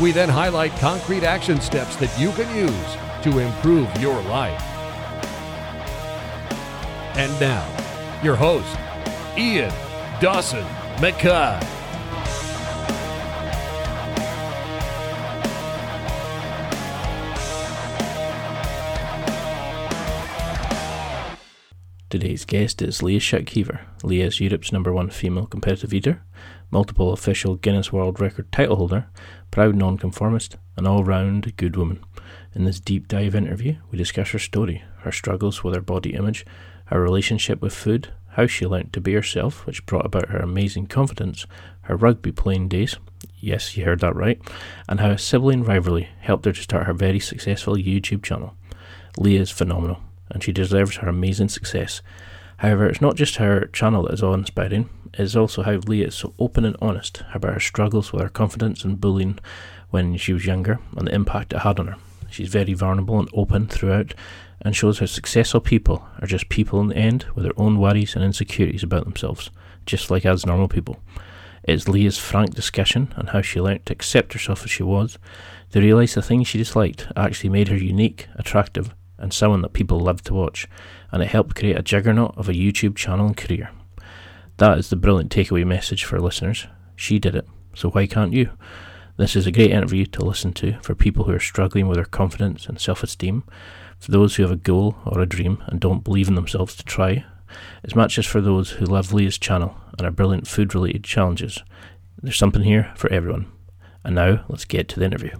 We then highlight concrete action steps that you can use to improve your life. And now, your host, Ian Dawson McKay. Today's guest is Leah Shutkever. Leah is Europe's number one female competitive eater, multiple official Guinness World Record title holder, proud nonconformist, and all round good woman. In this deep dive interview, we discuss her story, her struggles with her body image, her relationship with food, how she learnt to be herself, which brought about her amazing confidence, her rugby playing days, yes, you heard that right, and how a sibling rivalry helped her to start her very successful YouTube channel. Leah is phenomenal and she deserves her amazing success. However, it's not just her channel that is awe inspiring, it's also how Leah is so open and honest about her struggles with her confidence and bullying when she was younger and the impact it had on her. She's very vulnerable and open throughout and shows how successful people are just people in the end with their own worries and insecurities about themselves, just like us normal people. It's Leah's frank discussion on how she learnt to accept herself as she was, to realise the things she disliked actually made her unique, attractive, and someone that people loved to watch, and it helped create a juggernaut of a YouTube channel and career. That is the brilliant takeaway message for listeners. She did it, so why can't you? This is a great interview to listen to for people who are struggling with their confidence and self esteem, for those who have a goal or a dream and don't believe in themselves to try, as much as for those who love Leah's channel and her brilliant food related challenges. There's something here for everyone. And now let's get to the interview.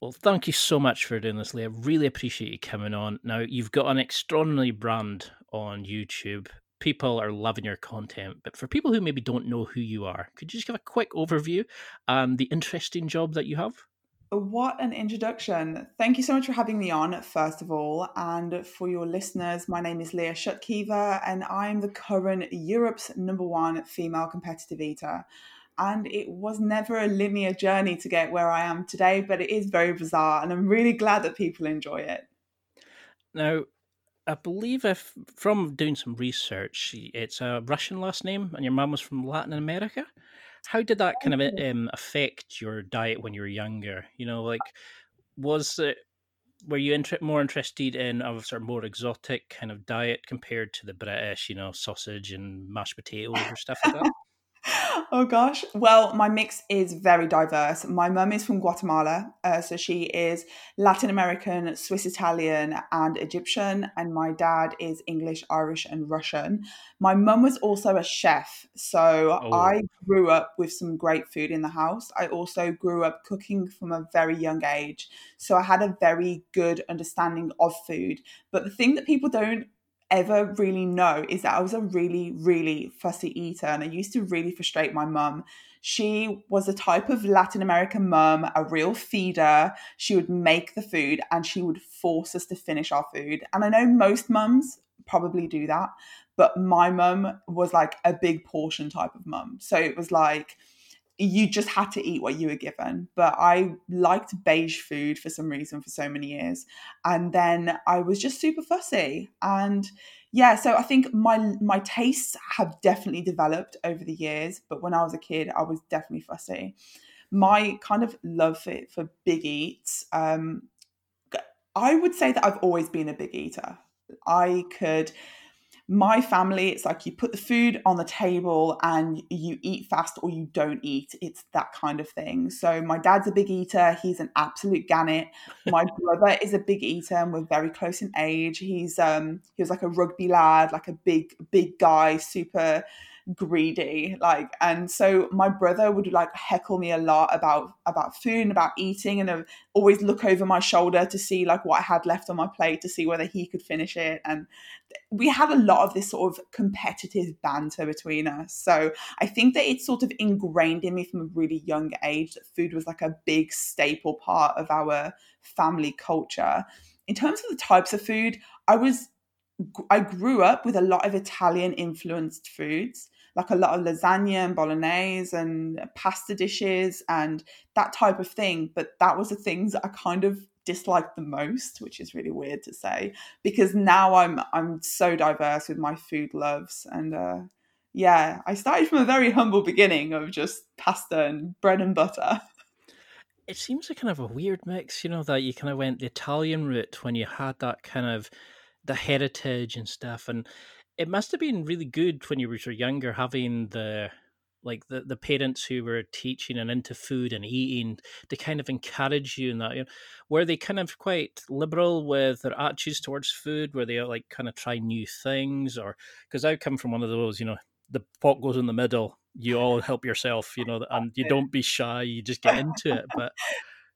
Well, thank you so much for doing this, Leah. Really appreciate you coming on. Now, you've got an extraordinary brand on YouTube. People are loving your content, but for people who maybe don't know who you are, could you just give a quick overview and the interesting job that you have? What an introduction. Thank you so much for having me on, first of all. And for your listeners, my name is Leah Shutkever, and I'm the current Europe's number one female competitive eater and it was never a linear journey to get where I am today, but it is very bizarre, and I'm really glad that people enjoy it. Now, I believe if from doing some research, it's a Russian last name, and your mum was from Latin America. How did that kind of oh. um, affect your diet when you were younger? You know, like was it were you inter- more interested in a sort of more exotic kind of diet compared to the British, you know, sausage and mashed potatoes or stuff like that? oh gosh. Well, my mix is very diverse. My mum is from Guatemala, uh, so she is Latin American, Swiss Italian, and Egyptian, and my dad is English, Irish, and Russian. My mum was also a chef, so oh. I grew up with some great food in the house. I also grew up cooking from a very young age, so I had a very good understanding of food. But the thing that people don't ever really know is that I was a really, really fussy eater and I used to really frustrate my mum. She was a type of Latin American mum, a real feeder. She would make the food and she would force us to finish our food. And I know most mums probably do that, but my mum was like a big portion type of mum. So it was like, you just had to eat what you were given. But I liked beige food for some reason for so many years. And then I was just super fussy. And yeah, so I think my my tastes have definitely developed over the years. But when I was a kid, I was definitely fussy. My kind of love for, for big eats, um, I would say that I've always been a big eater. I could my family, it's like you put the food on the table and you eat fast or you don't eat. It's that kind of thing. So my dad's a big eater. He's an absolute gannet. My brother is a big eater and we're very close in age. He's um he was like a rugby lad, like a big, big guy, super greedy like and so my brother would like heckle me a lot about about food and about eating and always look over my shoulder to see like what I had left on my plate to see whether he could finish it and we had a lot of this sort of competitive banter between us. So I think that it's sort of ingrained in me from a really young age that food was like a big staple part of our family culture. In terms of the types of food I was I grew up with a lot of Italian influenced foods, like a lot of lasagna and bolognese and pasta dishes and that type of thing. But that was the things I kind of disliked the most, which is really weird to say, because now I'm I'm so diverse with my food loves and uh, yeah, I started from a very humble beginning of just pasta and bread and butter. It seems like kind of a weird mix, you know, that you kind of went the Italian route when you had that kind of the heritage and stuff and it must have been really good when you were younger having the like the, the parents who were teaching and into food and eating to kind of encourage you in that you know, were they kind of quite liberal with their attitudes towards food? Where they like kind of try new things? Or because i come from one of those you know the pot goes in the middle you all help yourself you know and you don't be shy you just get into it but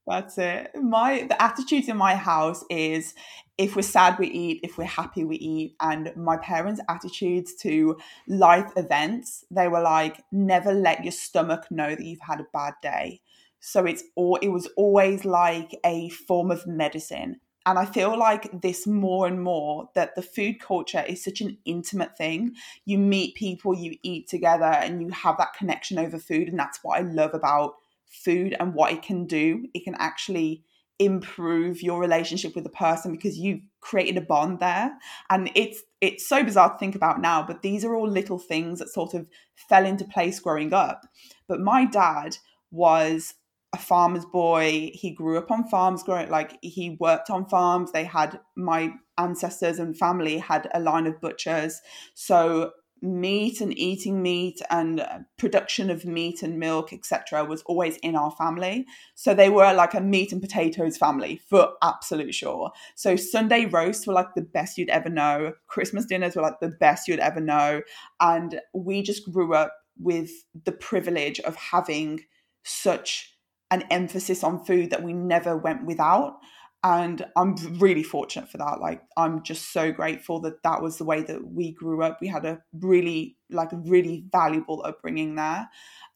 that's it. My the attitude in my house is if we're sad we eat, if we're happy we eat. And my parents' attitudes to life events, they were like, never let your stomach know that you've had a bad day. So it's all it was always like a form of medicine. And I feel like this more and more that the food culture is such an intimate thing. You meet people, you eat together, and you have that connection over food. And that's what I love about food and what it can do. It can actually improve your relationship with the person because you've created a bond there. And it's it's so bizarre to think about now but these are all little things that sort of fell into place growing up. But my dad was a farmer's boy. He grew up on farms growing like he worked on farms. They had my ancestors and family had a line of butchers. So meat and eating meat and uh, production of meat and milk etc was always in our family. So they were like a meat and potatoes family for absolute sure. So sunday roasts were like the best you'd ever know. Christmas dinners were like the best you'd ever know. And we just grew up with the privilege of having such an emphasis on food that we never went without and i'm really fortunate for that. Like i'm just so grateful that that was the way that we grew up. We had a really like a really valuable upbringing there.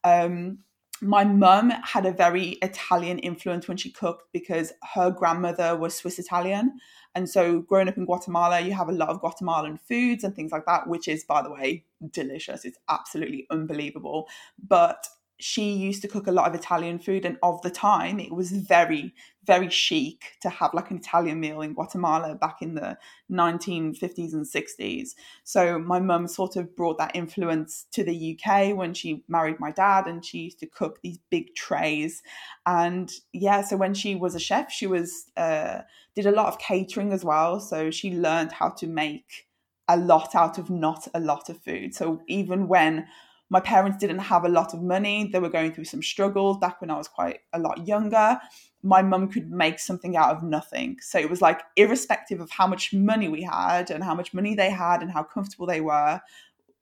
Um my mum had a very italian influence when she cooked because her grandmother was swiss italian. And so growing up in guatemala you have a lot of guatemalan foods and things like that which is by the way delicious. It's absolutely unbelievable. But she used to cook a lot of Italian food, and of the time, it was very, very chic to have like an Italian meal in Guatemala back in the 1950s and 60s. So, my mum sort of brought that influence to the UK when she married my dad, and she used to cook these big trays. And yeah, so when she was a chef, she was uh, did a lot of catering as well. So, she learned how to make a lot out of not a lot of food. So, even when my parents didn't have a lot of money. They were going through some struggles back when I was quite a lot younger. My mum could make something out of nothing. So it was like, irrespective of how much money we had and how much money they had and how comfortable they were,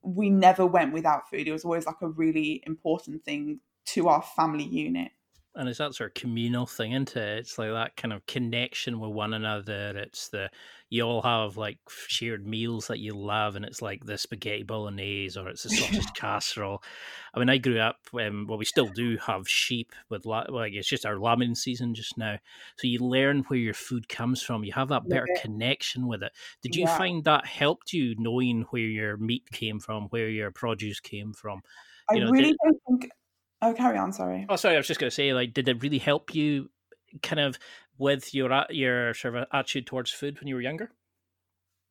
we never went without food. It was always like a really important thing to our family unit and it's that sort of communal thing into it. It's like that kind of connection with one another. It's the you all have like shared meals that you love, and it's like the spaghetti bolognese or it's the sausage casserole. I mean, I grew up. Um, well, we still do have sheep with la- like it's just our lambing season just now. So you learn where your food comes from. You have that better yeah. connection with it. Did you yeah. find that helped you knowing where your meat came from, where your produce came from? You I know, really did... don't think Oh, carry on. Sorry. Oh, sorry. I was just going to say, like, did it really help you, kind of, with your your sort of attitude towards food when you were younger?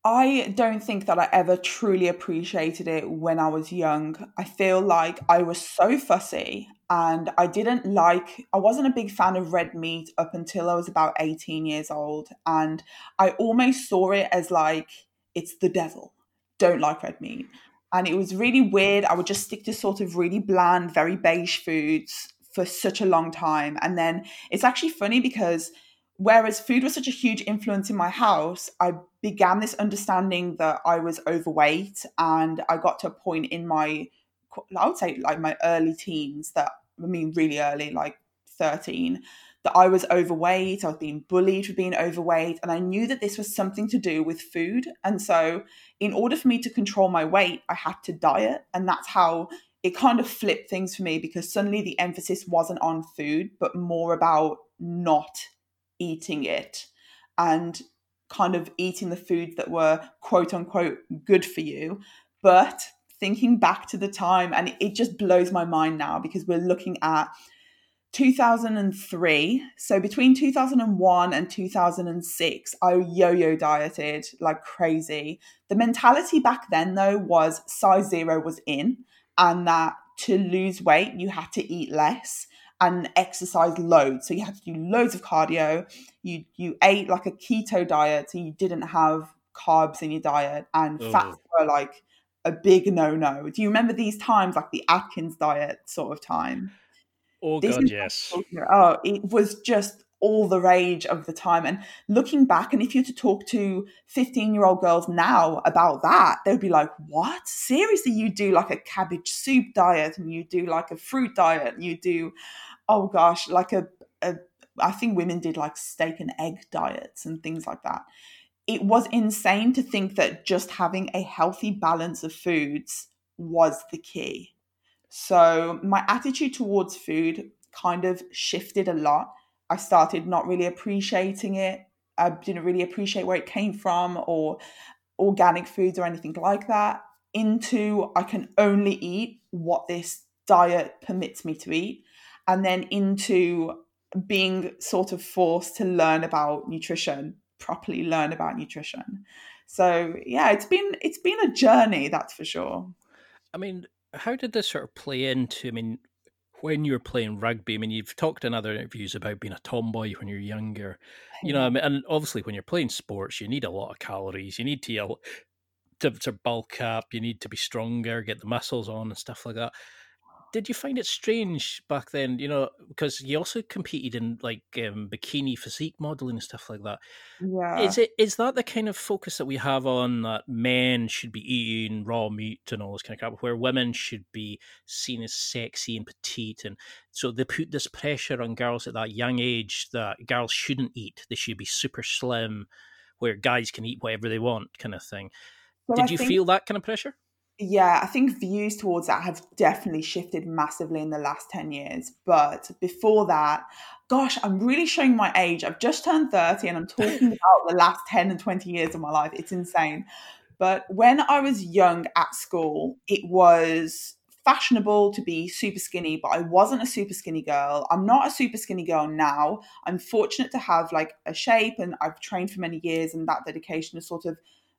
I don't think that I ever truly appreciated it when I was young. I feel like I was so fussy and I didn't like, I wasn't a big fan of red meat up until I was about 18 years old. And I almost saw it as like, it's the devil. Don't like red meat and it was really weird. I would just stick to sort of really bland, very beige foods for such a long time. And then it's actually funny because whereas food was such a huge influence in my house, I began this understanding that I was overweight and I got to a point in my I would say like my early teens that I mean really early, like 13, that I was overweight. I was being bullied for being overweight. And I knew that this was something to do with food. And so, in order for me to control my weight, I had to diet. And that's how it kind of flipped things for me because suddenly the emphasis wasn't on food, but more about not eating it and kind of eating the foods that were quote unquote good for you. But thinking back to the time, and it just blows my mind now because we're looking at 2003. So between 2001 and 2006, I yo yo dieted like crazy. The mentality back then, though, was size zero was in, and that to lose weight, you had to eat less and exercise loads. So you had to do loads of cardio. You you ate like a keto diet, so you didn't have carbs in your diet, and oh. fats were like a big no no. Do you remember these times, like the Atkins diet sort of time? Oh this god, yes. Oh, oh, it was just all the rage of the time. And looking back, and if you were to talk to 15 year old girls now about that, they'd be like, What? Seriously, you do like a cabbage soup diet and you do like a fruit diet and you do, oh gosh, like a, a I think women did like steak and egg diets and things like that. It was insane to think that just having a healthy balance of foods was the key. So my attitude towards food kind of shifted a lot. I started not really appreciating it. I didn't really appreciate where it came from or organic foods or anything like that. Into I can only eat what this diet permits me to eat. And then into being sort of forced to learn about nutrition, properly learn about nutrition. So yeah, it's been it's been a journey, that's for sure. I mean, how did this sort of play into? I mean, when you were playing rugby, I mean, you've talked in other interviews about being a tomboy when you're younger, you know, I mean, and obviously when you're playing sports, you need a lot of calories. You need to to, to bulk up. You need to be stronger, get the muscles on, and stuff like that did you find it strange back then? You know, because you also competed in like um, bikini physique modeling and stuff like that. Yeah. Is it is that the kind of focus that we have on that men should be eating raw meat and all this kind of crap, where women should be seen as sexy and petite, and so they put this pressure on girls at that young age that girls shouldn't eat; they should be super slim, where guys can eat whatever they want, kind of thing. Well, Did I you think... feel that kind of pressure? Yeah, I think views towards that have definitely shifted massively in the last 10 years. But before that, gosh, I'm really showing my age. I've just turned 30 and I'm talking about the last 10 and 20 years of my life. It's insane. But when I was young at school, it was fashionable to be super skinny, but I wasn't a super skinny girl. I'm not a super skinny girl now. I'm fortunate to have like a shape and I've trained for many years and that dedication has sort of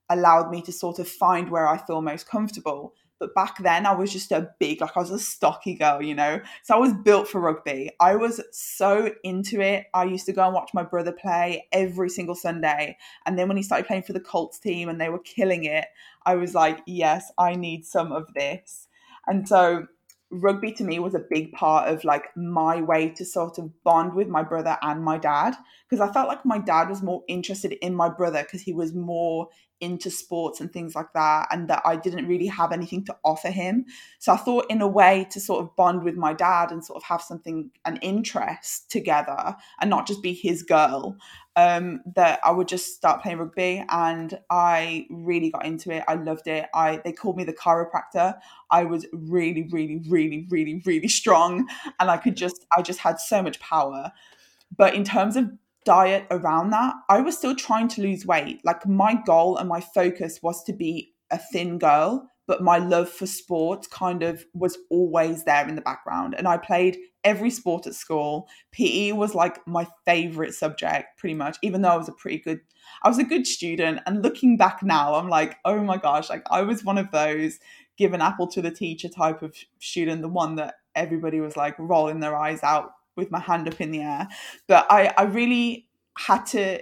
allowed me to sort of find where I feel most comfortable. But back then, I was just a big, like I was a stocky girl, you know? So I was built for rugby. I was so into it. I used to go and watch my brother play every single Sunday. And then when he started playing for the Colts team and they were killing it, I was like, yes, I need some of this. And so rugby to me was a big part of like my way to sort of bond with my brother and my dad because I felt like my dad was more interested in my brother because he was more into sports and things like that and that I didn't really have anything to offer him. So I thought in a way to sort of bond with my dad and sort of have something an interest together and not just be his girl um, that I would just start playing rugby and I really got into it. I loved it. I they called me the chiropractor. I was really really really really really strong and I could just I just had so much power. But in terms of diet around that, I was still trying to lose weight. Like my goal and my focus was to be a thin girl, but my love for sport kind of was always there in the background. And I played every sport at school. PE was like my favorite subject, pretty much, even though I was a pretty good I was a good student. And looking back now, I'm like, oh my gosh, like I was one of those give an apple to the teacher type of student, the one that everybody was like rolling their eyes out with my hand up in the air. But I, I really had to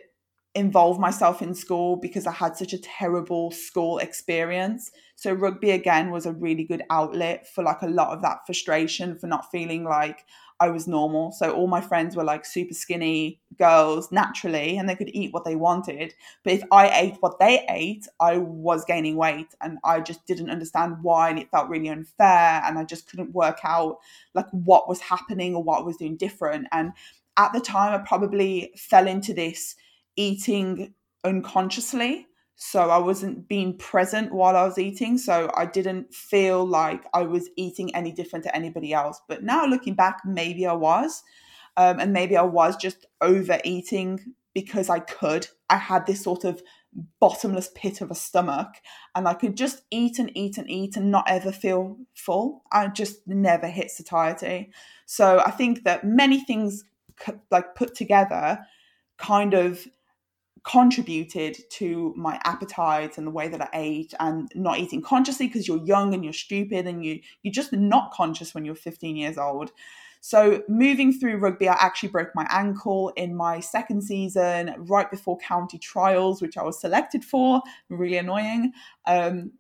involve myself in school because I had such a terrible school experience. So rugby again was a really good outlet for like a lot of that frustration for not feeling like I was normal. So all my friends were like super skinny girls naturally and they could eat what they wanted. But if I ate what they ate, I was gaining weight and I just didn't understand why and it felt really unfair and I just couldn't work out like what was happening or what I was doing different. And at the time I probably fell into this eating unconsciously. So I wasn't being present while I was eating. So I didn't feel like I was eating any different to anybody else. But now looking back, maybe I was. Um, and maybe I was just overeating because I could. I had this sort of bottomless pit of a stomach and I could just eat and eat and eat and not ever feel full. I just never hit satiety. So I think that many things like put together kind of contributed to my appetite and the way that I ate and not eating consciously because you're young and you're stupid and you you're just not conscious when you're 15 years old. So moving through rugby, I actually broke my ankle in my second season, right before county trials, which I was selected for. Really annoying. Um,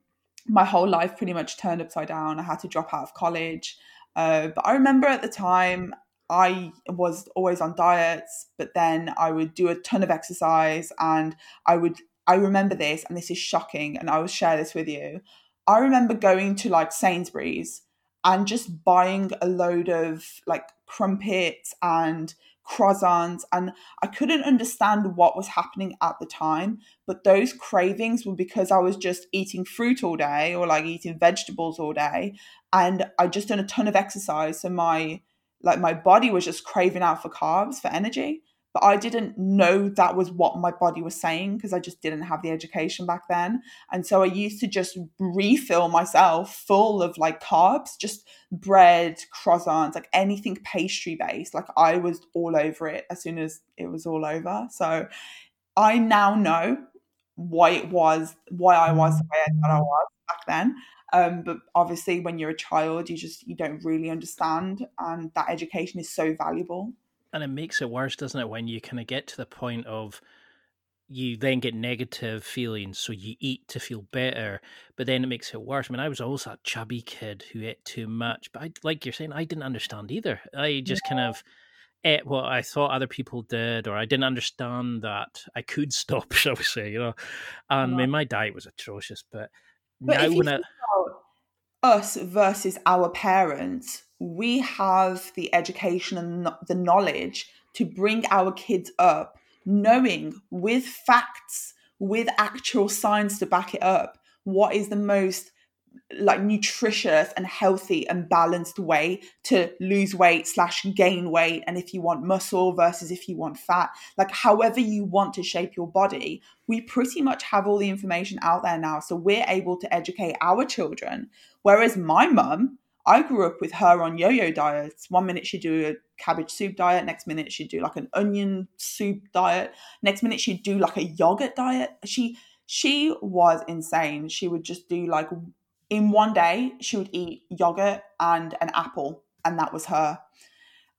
my whole life pretty much turned upside down. I had to drop out of college. Uh, but I remember at the time I was always on diets, but then I would do a ton of exercise and I would I remember this and this is shocking and I will share this with you. I remember going to like Sainsbury's and just buying a load of like crumpets and croissants and I couldn't understand what was happening at the time but those cravings were because I was just eating fruit all day or like eating vegetables all day and I just done a ton of exercise so my like my body was just craving out for carbs for energy but i didn't know that was what my body was saying because i just didn't have the education back then. And so i used to just refill myself full of like carbs just bread croissants like anything pastry based. Like i was all over it as soon as it was all over. So i now know why it was why i was the way i thought i was back then um, but obviously, when you're a child, you just you don't really understand, and that education is so valuable. And it makes it worse, doesn't it, when you kind of get to the point of you then get negative feelings, so you eat to feel better, but then it makes it worse. I mean, I was always a chubby kid who ate too much, but I, like you're saying, I didn't understand either. I just yeah. kind of ate what I thought other people did, or I didn't understand that I could stop, shall we say, you know. And I mean, my diet was atrocious, but, but now when I us versus our parents, we have the education and the knowledge to bring our kids up knowing with facts, with actual science to back it up, what is the most like nutritious and healthy and balanced way to lose weight slash gain weight and if you want muscle versus if you want fat like however you want to shape your body we pretty much have all the information out there now so we're able to educate our children whereas my mum I grew up with her on yo-yo diets. One minute she'd do a cabbage soup diet, next minute she'd do like an onion soup diet, next minute she'd do like a yogurt diet. She she was insane. She would just do like in one day she would eat yogurt and an apple and that was her.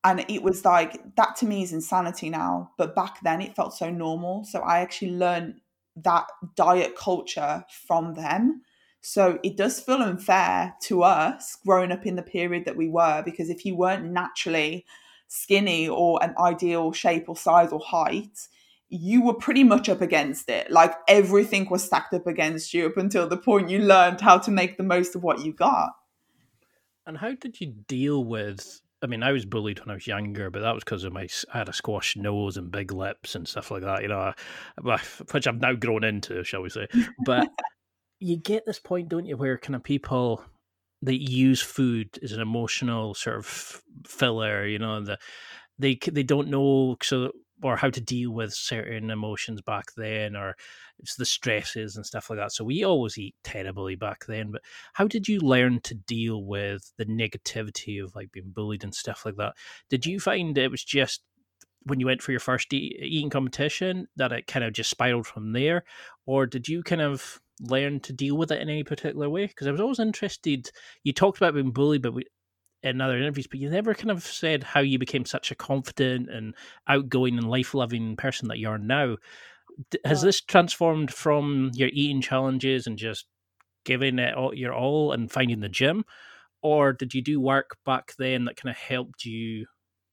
And it was like that to me is insanity now but back then it felt so normal. So i actually learned that diet culture from them. So it does feel unfair to us growing up in the period that we were because if you weren't naturally skinny or an ideal shape or size or height you were pretty much up against it. Like everything was stacked up against you up until the point you learned how to make the most of what you got. And how did you deal with? I mean, I was bullied when I was younger, but that was because of my I had a squash nose and big lips and stuff like that. You know, which I've now grown into, shall we say? But you get this point, don't you, where kind of people that use food as an emotional sort of filler. You know, the they they don't know so or how to deal with certain emotions back then or it's the stresses and stuff like that. So we always eat terribly back then but how did you learn to deal with the negativity of like being bullied and stuff like that? Did you find it was just when you went for your first eating competition that it kind of just spiraled from there? Or did you kind of learn to deal with it in any particular way? Because i was always interested you talked about being bullied but we, in other interviews, but you never kind of said how you became such a confident and outgoing and life loving person that you are now. has this transformed from your eating challenges and just giving it all, your all and finding the gym, or did you do work back then that kind of helped you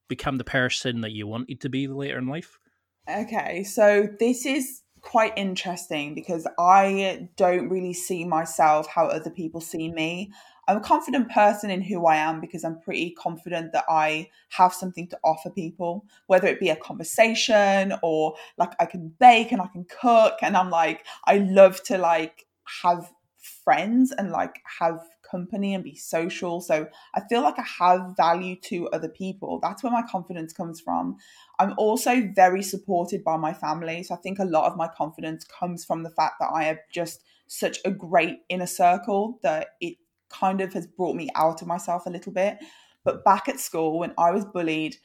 become the person that you wanted to be later in life? Okay, so this is quite interesting because I don't really see myself how other people see me. I'm a confident person in who I am because I'm pretty confident that I have something to offer people, whether it be a conversation or like I can bake and I can cook. And I'm like, I love to like have friends and like have company and be social. So I feel like I have value to other people. That's where my confidence comes from. I'm also very supported by my family. So I think a lot of my confidence comes from the fact that I have just such a great inner circle that it kind of has brought me out of myself a little bit. But back at school, when I was bullied,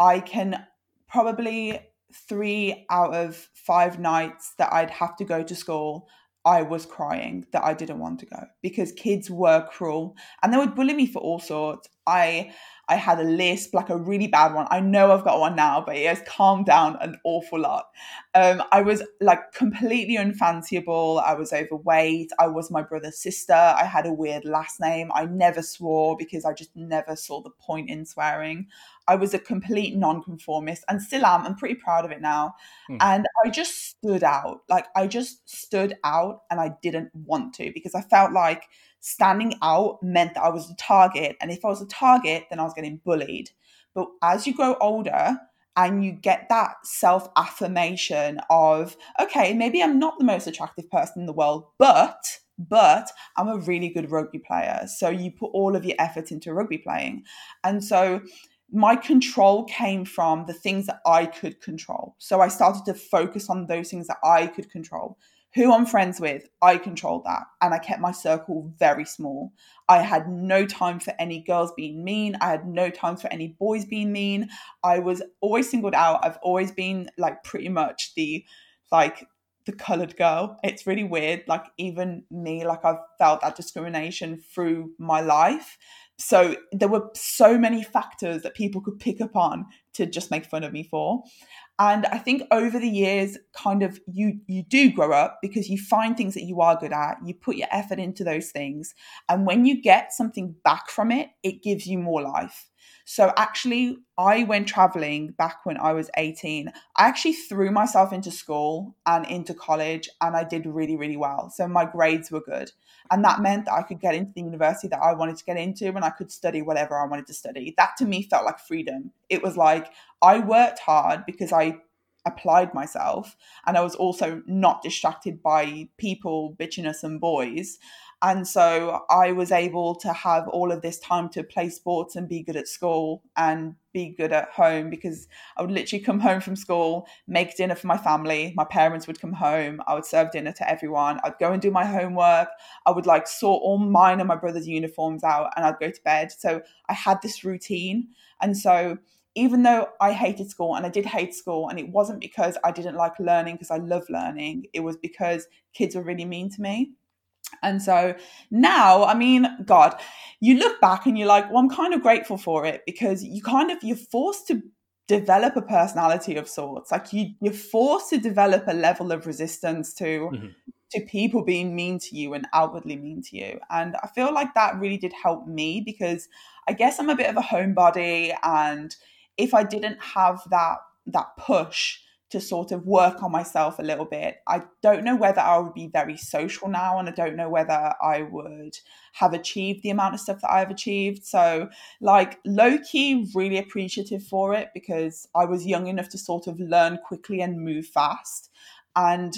I can probably three out of five nights that I'd have to go to school, I was crying that I didn't want to go because kids were cruel and they would bully me for all sorts. I I had a lisp, like a really bad one. I know I've got one now, but it has calmed down an awful lot. Um, I was like completely unfanciable. I was overweight. I was my brother's sister. I had a weird last name. I never swore because I just never saw the point in swearing. I was a complete nonconformist and still am. I'm pretty proud of it now. Hmm. And I just stood out. Like I just stood out and I didn't want to because I felt like standing out meant that I was a target. And if I was a target, then I was getting bullied. But as you grow older, and you get that self affirmation of, okay, maybe I'm not the most attractive person in the world, but but I'm a really good rugby player. So you put all of your effort into rugby playing. And so my control came from the things that I could control. So I started to focus on those things that I could control. Who I'm friends with, I controlled that. And I kept my circle very small. I had no time for any girls being mean. I had no time for any boys being mean. I was always singled out. I've always been like pretty much the like the colored girl. It's really weird. Like even me, like I've felt that discrimination through my life. So there were so many factors that people could pick up on to just make fun of me for. And I think over the years, kind of you you do grow up because you find things that you are good at, you put your effort into those things. And when you get something back from it, it gives you more life. So actually, I went traveling back when I was 18. I actually threw myself into school and into college, and I did really, really well. So my grades were good. And that meant that I could get into the university that I wanted to get into and I could study whatever I wanted to study. That to me felt like freedom. It was like I worked hard because I applied myself and I was also not distracted by people bitching us and boys. And so I was able to have all of this time to play sports and be good at school and be good at home because I would literally come home from school, make dinner for my family. My parents would come home. I would serve dinner to everyone. I'd go and do my homework. I would like sort all mine and my brother's uniforms out and I'd go to bed. So I had this routine. And so even though I hated school and I did hate school, and it wasn't because I didn't like learning because I love learning, it was because kids were really mean to me. And so now, I mean, God, you look back and you're like, well, I'm kind of grateful for it because you kind of, you're forced to develop a personality of sorts. Like you, you're forced to develop a level of resistance to, mm-hmm. to people being mean to you and outwardly mean to you. And I feel like that really did help me because I guess I'm a bit of a homebody. And if I didn't have that, that push, to sort of work on myself a little bit. I don't know whether I would be very social now, and I don't know whether I would have achieved the amount of stuff that I've achieved. So, like, low key, really appreciative for it because I was young enough to sort of learn quickly and move fast. And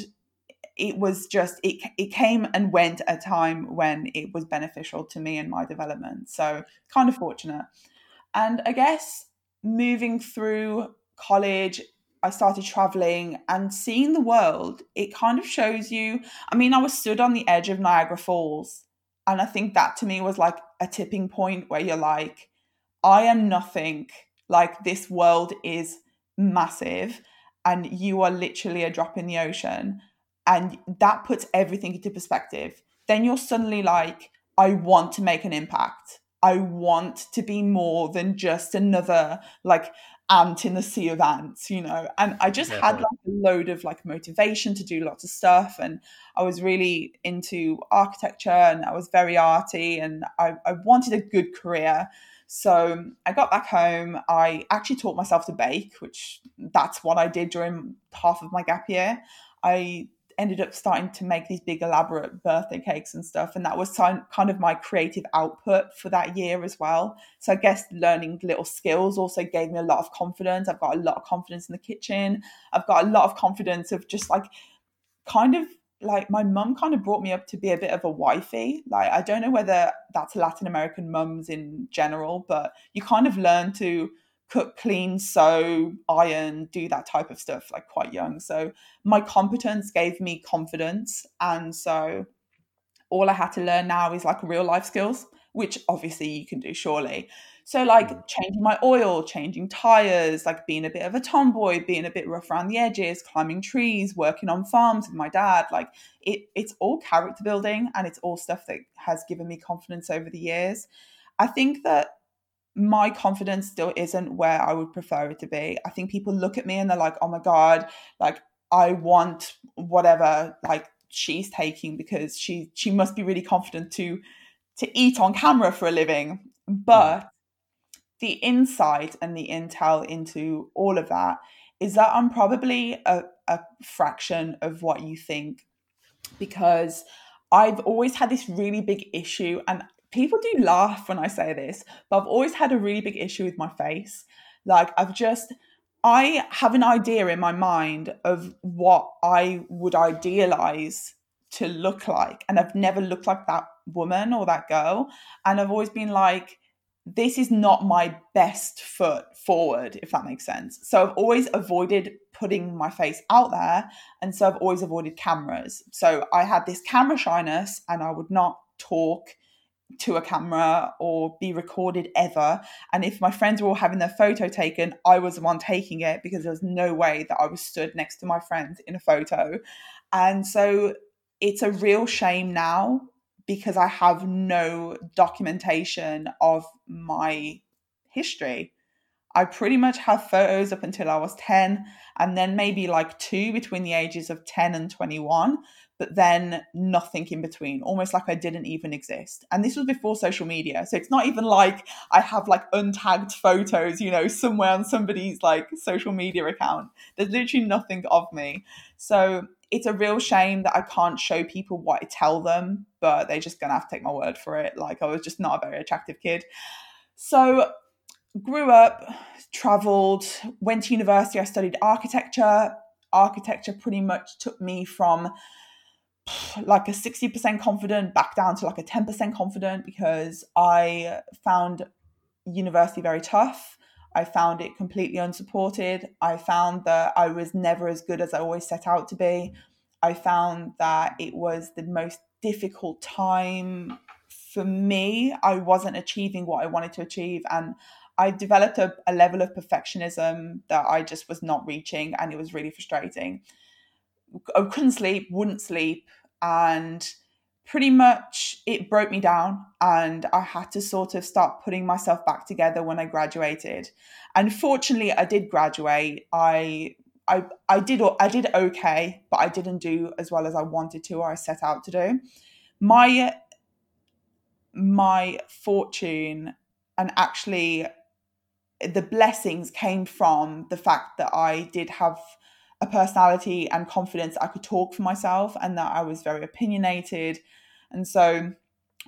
it was just it it came and went at a time when it was beneficial to me and my development. So kind of fortunate. And I guess moving through college I started traveling and seeing the world, it kind of shows you. I mean, I was stood on the edge of Niagara Falls. And I think that to me was like a tipping point where you're like, I am nothing. Like, this world is massive, and you are literally a drop in the ocean. And that puts everything into perspective. Then you're suddenly like, I want to make an impact. I want to be more than just another like ant in the sea of ants, you know. And I just had like a load of like motivation to do lots of stuff. And I was really into architecture and I was very arty and I, I wanted a good career. So I got back home. I actually taught myself to bake, which that's what I did during half of my gap year. I ended up starting to make these big elaborate birthday cakes and stuff and that was kind of my creative output for that year as well. So i guess learning little skills also gave me a lot of confidence. I've got a lot of confidence in the kitchen. I've got a lot of confidence of just like kind of like my mum kind of brought me up to be a bit of a wifey. Like i don't know whether that's latin american mums in general but you kind of learn to cook, clean, sew, iron, do that type of stuff like quite young. So my competence gave me confidence. And so all I had to learn now is like real life skills, which obviously you can do surely. So like mm. changing my oil, changing tires, like being a bit of a tomboy, being a bit rough around the edges, climbing trees, working on farms with my dad. Like it, it's all character building and it's all stuff that has given me confidence over the years. I think that my confidence still isn't where I would prefer it to be. I think people look at me and they're like, oh my God, like I want whatever like she's taking because she she must be really confident to to eat on camera for a living. But the insight and the intel into all of that is that I'm probably a, a fraction of what you think because I've always had this really big issue and people do laugh when I say this, but I've always had a really big issue with my face. Like I've just I have an idea in my mind of what I would idealize to look like and I've never looked like that woman or that girl and I've always been like this is not my best foot forward if that makes sense. So I've always avoided putting my face out there and so I've always avoided cameras. So I had this camera shyness and I would not talk to a camera or be recorded ever. And if my friends were all having their photo taken, I was the one taking it because there was no way that I was stood next to my friends in a photo. And so it's a real shame now because I have no documentation of my history. I pretty much have photos up until I was 10 and then maybe like two between the ages of 10 and 21 but then nothing in between, almost like I didn't even exist. And this was before social media. So it's not even like I have like untagged photos, you know, somewhere on somebody's like social media account. There's literally nothing of me. So it's a real shame that I can't show people what I tell them, but they're just gonna have to take my word for it. Like I was just not a very attractive kid. So grew up, traveled, went to university, I studied architecture. Architecture pretty much took me from like a 60% confident back down to like a 10% confident because I found university very tough. I found it completely unsupported. I found that I was never as good as I always set out to be. I found that it was the most difficult time for me. I wasn't achieving what I wanted to achieve. And I developed a, a level of perfectionism that I just was not reaching. And it was really frustrating. I couldn't sleep, wouldn't sleep, and pretty much it broke me down and I had to sort of start putting myself back together when I graduated. And fortunately I did graduate. I I I did I did okay, but I didn't do as well as I wanted to or I set out to do. My my fortune and actually the blessings came from the fact that I did have a personality and confidence I could talk for myself and that I was very opinionated. And so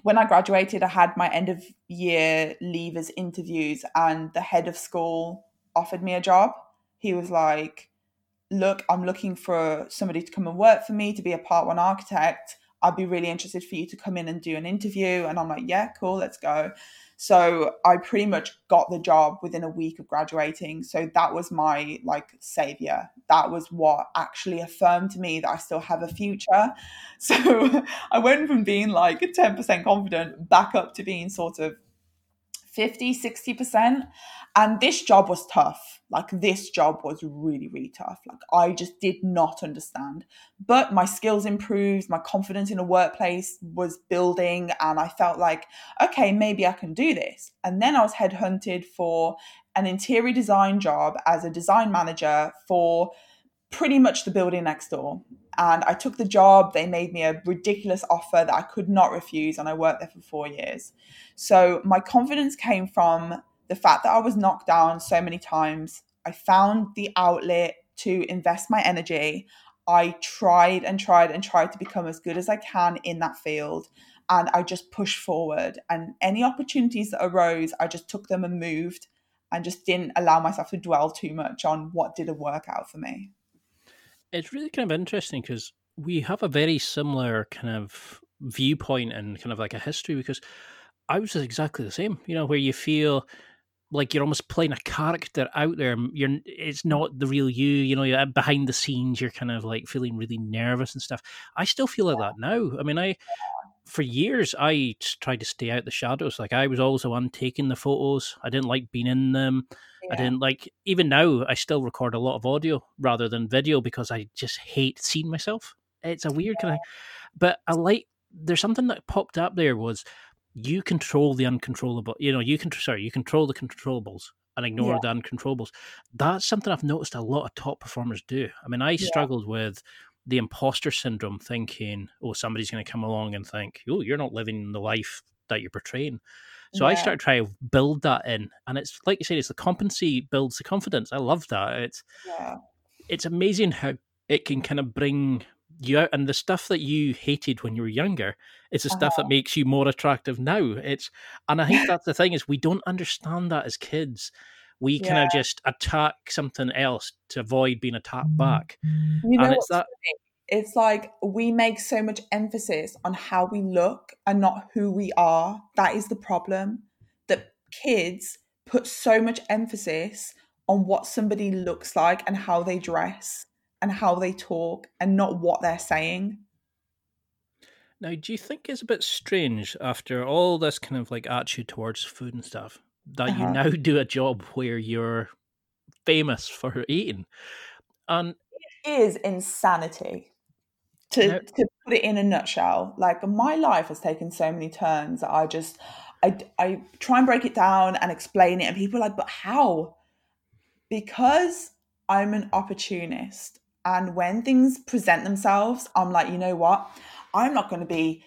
when I graduated, I had my end of year leavers interviews, and the head of school offered me a job. He was like, Look, I'm looking for somebody to come and work for me to be a part one architect. I'd be really interested for you to come in and do an interview. And I'm like, Yeah, cool, let's go. So I pretty much got the job within a week of graduating. So that was my like savior. That was what actually affirmed to me that I still have a future. So I went from being like 10% confident back up to being sort of 50, 60%. And this job was tough. Like, this job was really, really tough. Like, I just did not understand. But my skills improved, my confidence in the workplace was building, and I felt like, okay, maybe I can do this. And then I was headhunted for an interior design job as a design manager for pretty much the building next door. And I took the job. They made me a ridiculous offer that I could not refuse. And I worked there for four years. So my confidence came from the fact that I was knocked down so many times. I found the outlet to invest my energy. I tried and tried and tried to become as good as I can in that field. And I just pushed forward. And any opportunities that arose, I just took them and moved and just didn't allow myself to dwell too much on what didn't work out for me it's really kind of interesting because we have a very similar kind of viewpoint and kind of like a history because I was exactly the same, you know, where you feel like you're almost playing a character out there. You're it's not the real you, you know, you're uh, behind the scenes, you're kind of like feeling really nervous and stuff. I still feel like that now. I mean, I for years I tried to stay out the shadows. Like I was always the um, one taking the photos. I didn't like being in them. Yeah. I didn't like even now I still record a lot of audio rather than video because I just hate seeing myself. It's a weird yeah. kind of but I like there's something that popped up there was you control the uncontrollable you know, you can sorry, you control the controllables and ignore yeah. the uncontrollables. That's something I've noticed a lot of top performers do. I mean, I struggled with the imposter syndrome, thinking, oh, somebody's going to come along and think, oh, you're not living the life that you're portraying. So yeah. I started trying to build that in, and it's like you said, it's the competency builds the confidence. I love that. It's yeah. it's amazing how it can kind of bring you out, and the stuff that you hated when you were younger, it's the uh-huh. stuff that uh-huh. makes you more attractive now. It's, and I think that's the thing is we don't understand that as kids we yeah. kind of just attack something else to avoid being attacked back. You know and it's that it's like we make so much emphasis on how we look and not who we are. That is the problem. That kids put so much emphasis on what somebody looks like and how they dress and how they talk and not what they're saying. Now, do you think it's a bit strange after all this kind of like attitude towards food and stuff that uh-huh. you now do a job where you're famous for eating. And it is insanity. To, now, to put it in a nutshell, like my life has taken so many turns that I just I, I try and break it down and explain it, and people are like, but how? Because I'm an opportunist, and when things present themselves, I'm like, you know what? I'm not going to be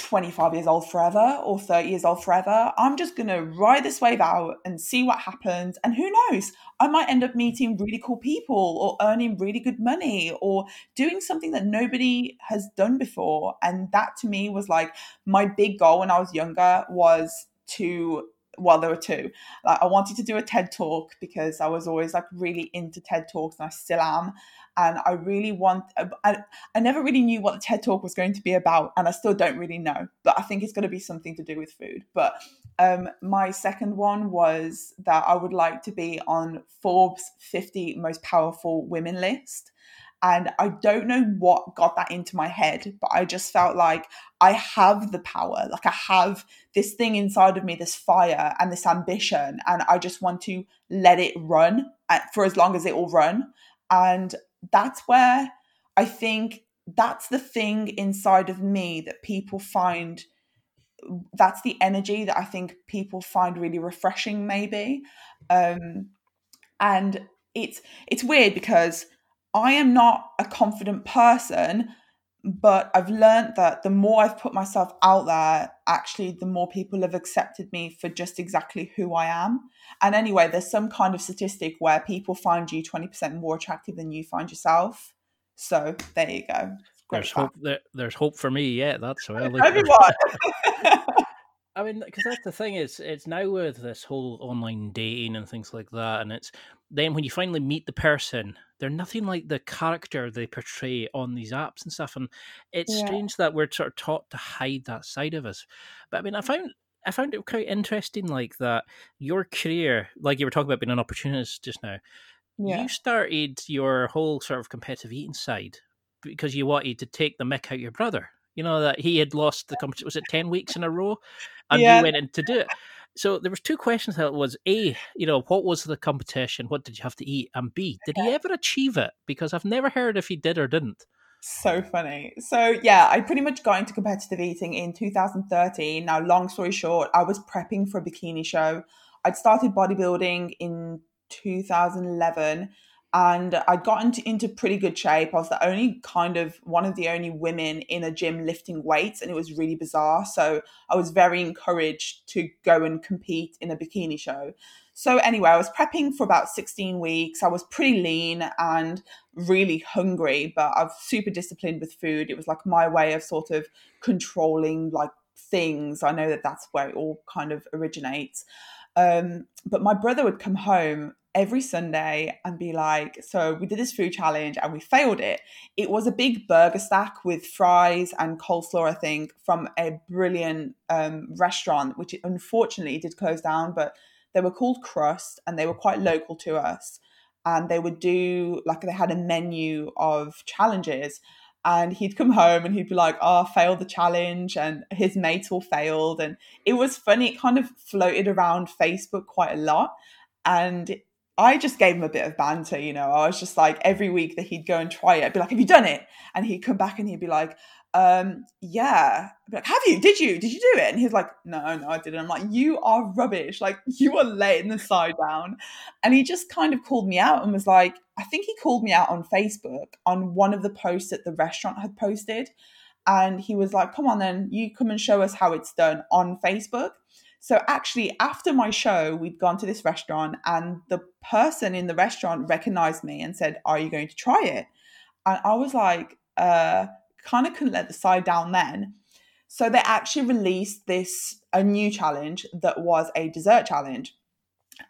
25 years old forever or 30 years old forever. I'm just going to ride this wave out and see what happens. And who knows, I might end up meeting really cool people or earning really good money or doing something that nobody has done before. And that to me was like my big goal when I was younger was to well there were two like i wanted to do a ted talk because i was always like really into ted talks and i still am and I really want. Uh, I, I never really knew what the TED Talk was going to be about, and I still don't really know. But I think it's going to be something to do with food. But um, my second one was that I would like to be on Forbes 50 most powerful women list. And I don't know what got that into my head, but I just felt like I have the power. Like I have this thing inside of me, this fire and this ambition. And I just want to let it run uh, for as long as it will run. And that's where I think that's the thing inside of me that people find that's the energy that I think people find really refreshing maybe um and it's it's weird because I am not a confident person but I've learned that the more I've put myself out there, actually, the more people have accepted me for just exactly who I am. And anyway, there's some kind of statistic where people find you 20% more attractive than you find yourself. So there you go. There's hope. There, there's hope for me. Yeah, that's well. Everyone. I mean, because that's the thing is, it's now with this whole online dating and things like that, and it's then when you finally meet the person, they're nothing like the character they portray on these apps and stuff. And it's yeah. strange that we're sort of taught to hide that side of us. But I mean, I found I found it quite interesting, like that your career, like you were talking about being an opportunist just now. Yeah. You started your whole sort of competitive eating side because you wanted to take the mick out your brother. You know that he had lost the competition. Was it ten weeks in a row, and yeah. you went in to do it. So there was two questions. That was a, you know, what was the competition? What did you have to eat? And B, did he ever achieve it? Because I've never heard if he did or didn't. So funny. So yeah, I pretty much got into competitive eating in 2013. Now, long story short, I was prepping for a bikini show. I'd started bodybuilding in 2011 and I'd gotten to, into pretty good shape. I was the only kind of one of the only women in a gym lifting weights, and it was really bizarre. So I was very encouraged to go and compete in a bikini show. So anyway, I was prepping for about 16 weeks. I was pretty lean and really hungry, but I was super disciplined with food. It was like my way of sort of controlling like things. I know that that's where it all kind of originates. Um, but my brother would come home every Sunday and be like, so we did this food challenge and we failed it. It was a big burger stack with fries and coleslaw, I think, from a brilliant um, restaurant, which unfortunately did close down, but they were called Crust and they were quite local to us. And they would do like they had a menu of challenges and he'd come home and he'd be like, "Oh, failed the challenge," and his mates all failed, and it was funny. It kind of floated around Facebook quite a lot, and I just gave him a bit of banter, you know. I was just like every week that he'd go and try it, I'd be like, "Have you done it?" And he'd come back and he'd be like, um, "Yeah." I'd be like, "Have you? Did you? Did you do it?" And he's like, "No, no, I didn't." I'm like, "You are rubbish! Like you are laying the side down." And he just kind of called me out and was like, I think he called me out on Facebook on one of the posts that the restaurant had posted, and he was like, "Come on, then you come and show us how it's done on Facebook." So actually, after my show, we'd gone to this restaurant, and the person in the restaurant recognized me and said, "Are you going to try it?" And I was like, uh, kind of couldn't let the side down then. So they actually released this a new challenge that was a dessert challenge,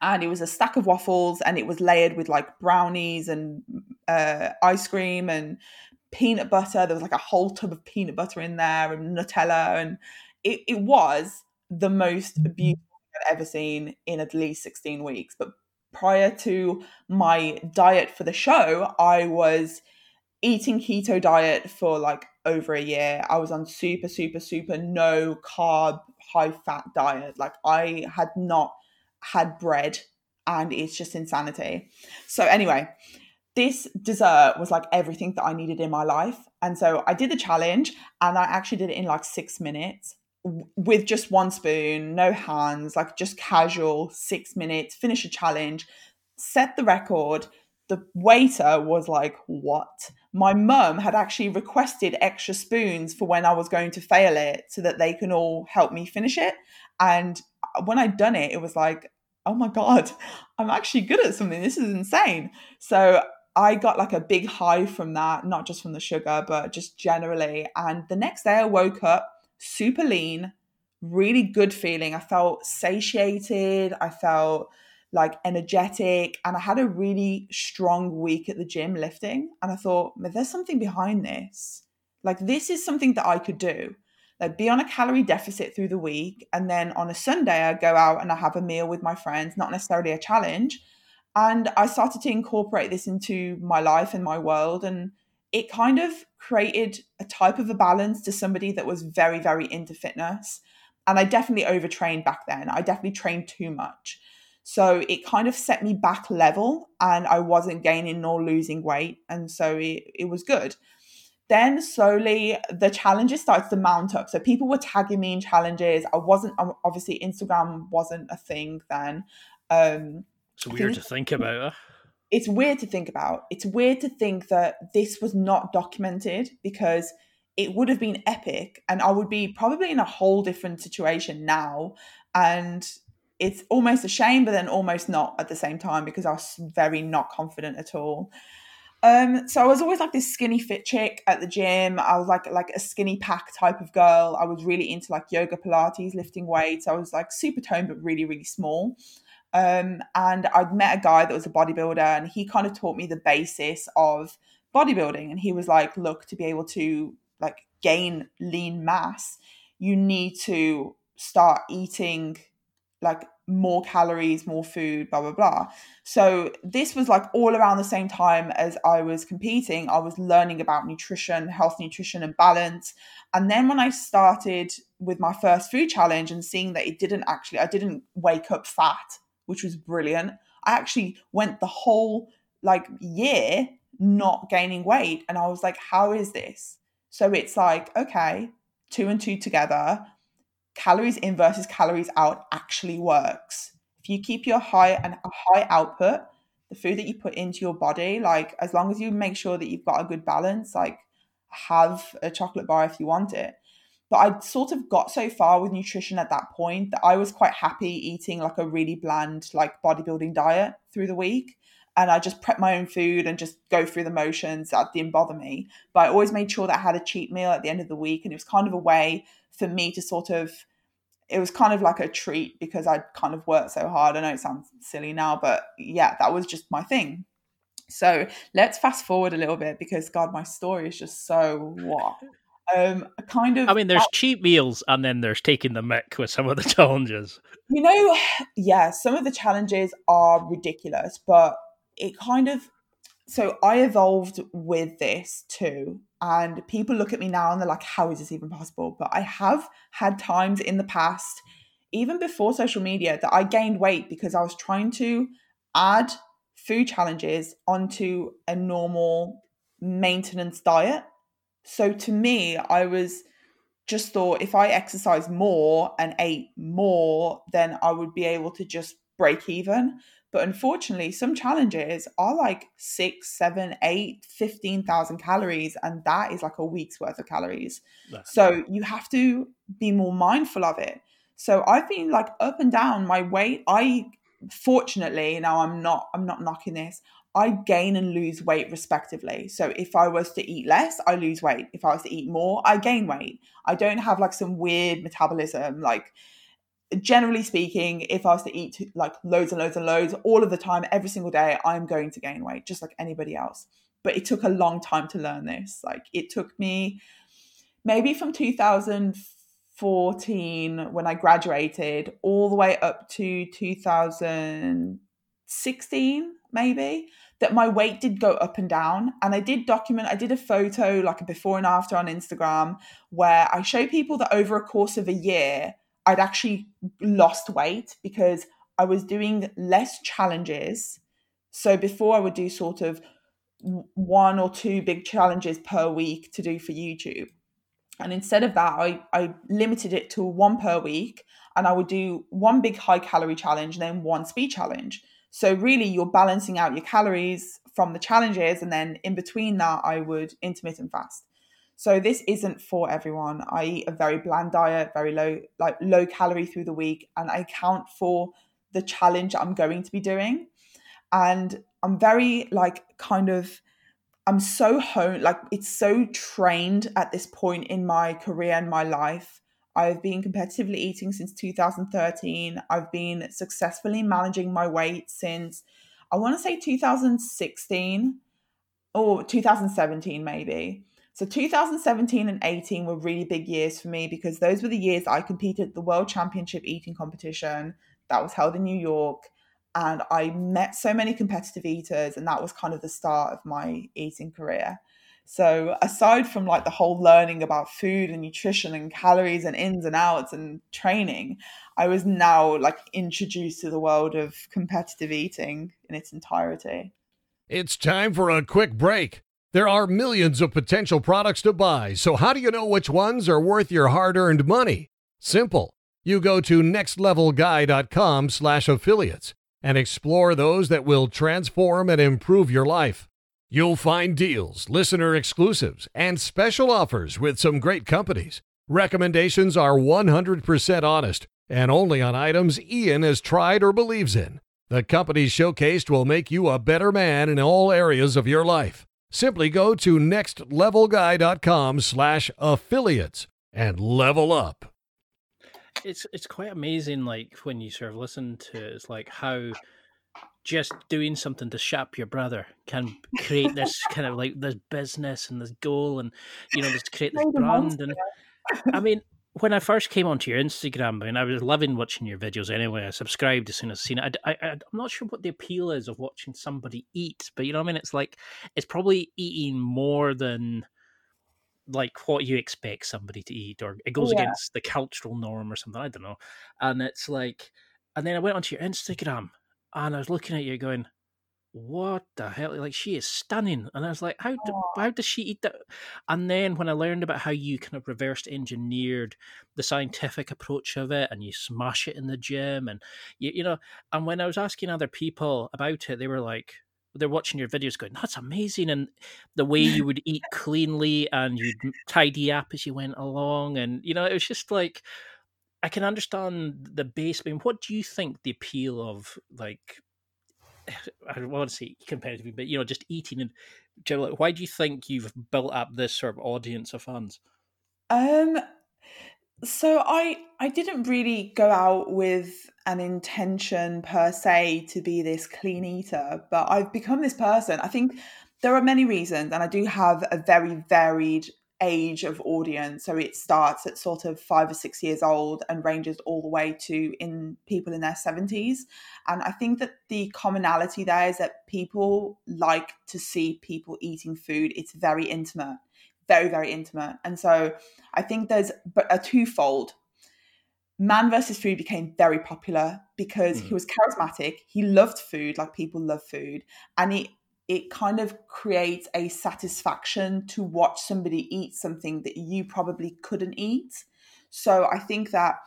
and it was a stack of waffles, and it was layered with like brownies and uh, ice cream and peanut butter. There was like a whole tub of peanut butter in there and Nutella, and it, it was the most mm-hmm. beautiful I've ever seen in at least 16 weeks. But prior to my diet for the show, I was eating keto diet for like over a year. I was on super, super, super no carb, high fat diet. Like I had not had bread and it's just insanity. So, anyway, this dessert was like everything that I needed in my life. And so I did the challenge and I actually did it in like six minutes with just one spoon, no hands, like just casual, six minutes, finish a challenge, set the record. The waiter was like, What? My mum had actually requested extra spoons for when I was going to fail it so that they can all help me finish it. And uh, when I'd done it, it was like, Oh my God, I'm actually good at something. This is insane. So I got like a big high from that, not just from the sugar, but just generally. And the next day I woke up super lean, really good feeling. I felt satiated. I felt like energetic and I had a really strong week at the gym lifting. And I thought, there's something behind this. Like, this is something that I could do. Like, be on a calorie deficit through the week. And then on a Sunday, I go out and I have a meal with my friends, not necessarily a challenge. And I started to incorporate this into my life and my world. And it kind of created a type of a balance to somebody that was very, very into fitness. And I definitely overtrained back then. I definitely trained too much. So it kind of set me back level and I wasn't gaining nor losing weight. And so it, it was good. Then slowly the challenges started to mount up. So people were tagging me in challenges. I wasn't, obviously, Instagram wasn't a thing then. Um, it's weird to think about it's weird to think about. It's weird to think that this was not documented because it would have been epic and I would be probably in a whole different situation now. And it's almost a shame, but then almost not at the same time because I was very not confident at all. Um, so I was always like this skinny fit chick at the gym. I was like like a skinny pack type of girl. I was really into like yoga, Pilates, lifting weights. I was like super toned but really really small. Um, and I'd met a guy that was a bodybuilder, and he kind of taught me the basis of bodybuilding. And he was like, "Look, to be able to like gain lean mass, you need to start eating like more calories, more food, blah blah blah." So this was like all around the same time as I was competing. I was learning about nutrition, health, nutrition, and balance. And then when I started with my first food challenge and seeing that it didn't actually I didn't wake up fat, which was brilliant. I actually went the whole like year not gaining weight and I was like how is this? So it's like okay, two and two together, calories in versus calories out actually works. If you keep your high and high output, the food that you put into your body, like as long as you make sure that you've got a good balance, like have a chocolate bar if you want it. But I sort of got so far with nutrition at that point that I was quite happy eating like a really bland, like bodybuilding diet through the week. And I just prep my own food and just go through the motions. That didn't bother me. But I always made sure that I had a cheat meal at the end of the week. And it was kind of a way for me to sort of, it was kind of like a treat because I'd kind of worked so hard. I know it sounds silly now, but yeah, that was just my thing. So let's fast forward a little bit because God, my story is just so what. Um, kind of. I mean, there's cheap meals, and then there's taking the mick with some of the challenges. You know, yeah, some of the challenges are ridiculous, but it kind of. So I evolved with this too, and people look at me now and they're like, "How is this even possible?" But I have had times in the past, even before social media, that I gained weight because I was trying to add food challenges onto a normal maintenance diet. So to me, I was just thought if I exercise more and ate more, then I would be able to just break even. But unfortunately, some challenges are like six, seven, eight, 15,000 calories, and that is like a week's worth of calories. so you have to be more mindful of it. So I've been like up and down my weight. I fortunately now i'm not i'm not knocking this i gain and lose weight respectively. So if i was to eat less i lose weight. If i was to eat more i gain weight. I don't have like some weird metabolism. Like generally speaking if i was to eat like loads and loads and loads all of the time every single day i'm going to gain weight just like anybody else. But it took a long time to learn this. Like it took me maybe from 2014 when I graduated, all the way up to 2016, maybe, that my weight did go up and down. And I did document, I did a photo, like a before and after on Instagram, where I show people that over a course of a year, I'd actually lost weight because I was doing less challenges. So before I would do sort of one or two big challenges per week to do for YouTube and instead of that, I, I limited it to one per week and I would do one big high calorie challenge and then one speed challenge. So really you're balancing out your calories from the challenges and then in between that I would intermittent fast. So this isn't for everyone. I eat a very bland diet, very low like low calorie through the week and I count for the challenge I'm going to be doing. And I'm very like kind of I'm so honed, like it's so trained at this point in my career and my life. I've been competitively eating since 2013. I've been successfully managing my weight since I want to say 2016 or 2017 maybe. So 2017 and 18 were really big years for me because those were the years I competed at the World Championship eating competition that was held in New York and I met so many competitive eaters, and that was kind of the start of my eating career. So, aside from like the whole learning about food and nutrition and calories and ins and outs and training, I was now like introduced to the world of competitive eating in its entirety. It's time for a quick break. There are millions of potential products to buy, so how do you know which ones are worth your hard-earned money? Simple. You go to nextlevelguy.com/affiliates and explore those that will transform and improve your life. You'll find deals, listener exclusives, and special offers with some great companies. Recommendations are 100% honest and only on items Ian has tried or believes in. The companies showcased will make you a better man in all areas of your life. Simply go to nextlevelguy.com slash affiliates and level up it's it's quite amazing like when you sort of listen to it, it's like how just doing something to shap your brother can create this kind of like this business and this goal and you know just create this brand and i mean when i first came onto your instagram I mean, i was loving watching your videos anyway i subscribed as soon as i seen it I, I, i'm not sure what the appeal is of watching somebody eat but you know i mean it's like it's probably eating more than like what you expect somebody to eat, or it goes Yeah. against the cultural norm or something. I don't know. And it's like, and then I went onto your Instagram and I was looking at you going, what the hell? Like she is stunning, and I was like, how do, how does she eat that? And then when I learned about how you kind of reversed engineered the scientific approach of it, and you smash it in the gym, and you you know, and when I was asking other people about it, they were like, they're watching your videos, going, that's amazing, and the way you would eat cleanly and you'd tidy up as you went along, and you know, it was just like. I can understand the base. I mean, what do you think the appeal of like I want to say competitive, but you know, just eating and generally, why do you think you've built up this sort of audience of fans? Um, so I I didn't really go out with an intention per se to be this clean eater, but I've become this person. I think there are many reasons, and I do have a very varied age of audience. So it starts at sort of five or six years old and ranges all the way to in people in their seventies. And I think that the commonality there is that people like to see people eating food. It's very intimate, very very intimate, and so I think there's but a twofold. Man versus Food became very popular because he Mhm. was charismatic. He loved food, like people love food, and it it kind of creates a satisfaction to watch somebody eat something that you probably couldn't eat. So I think that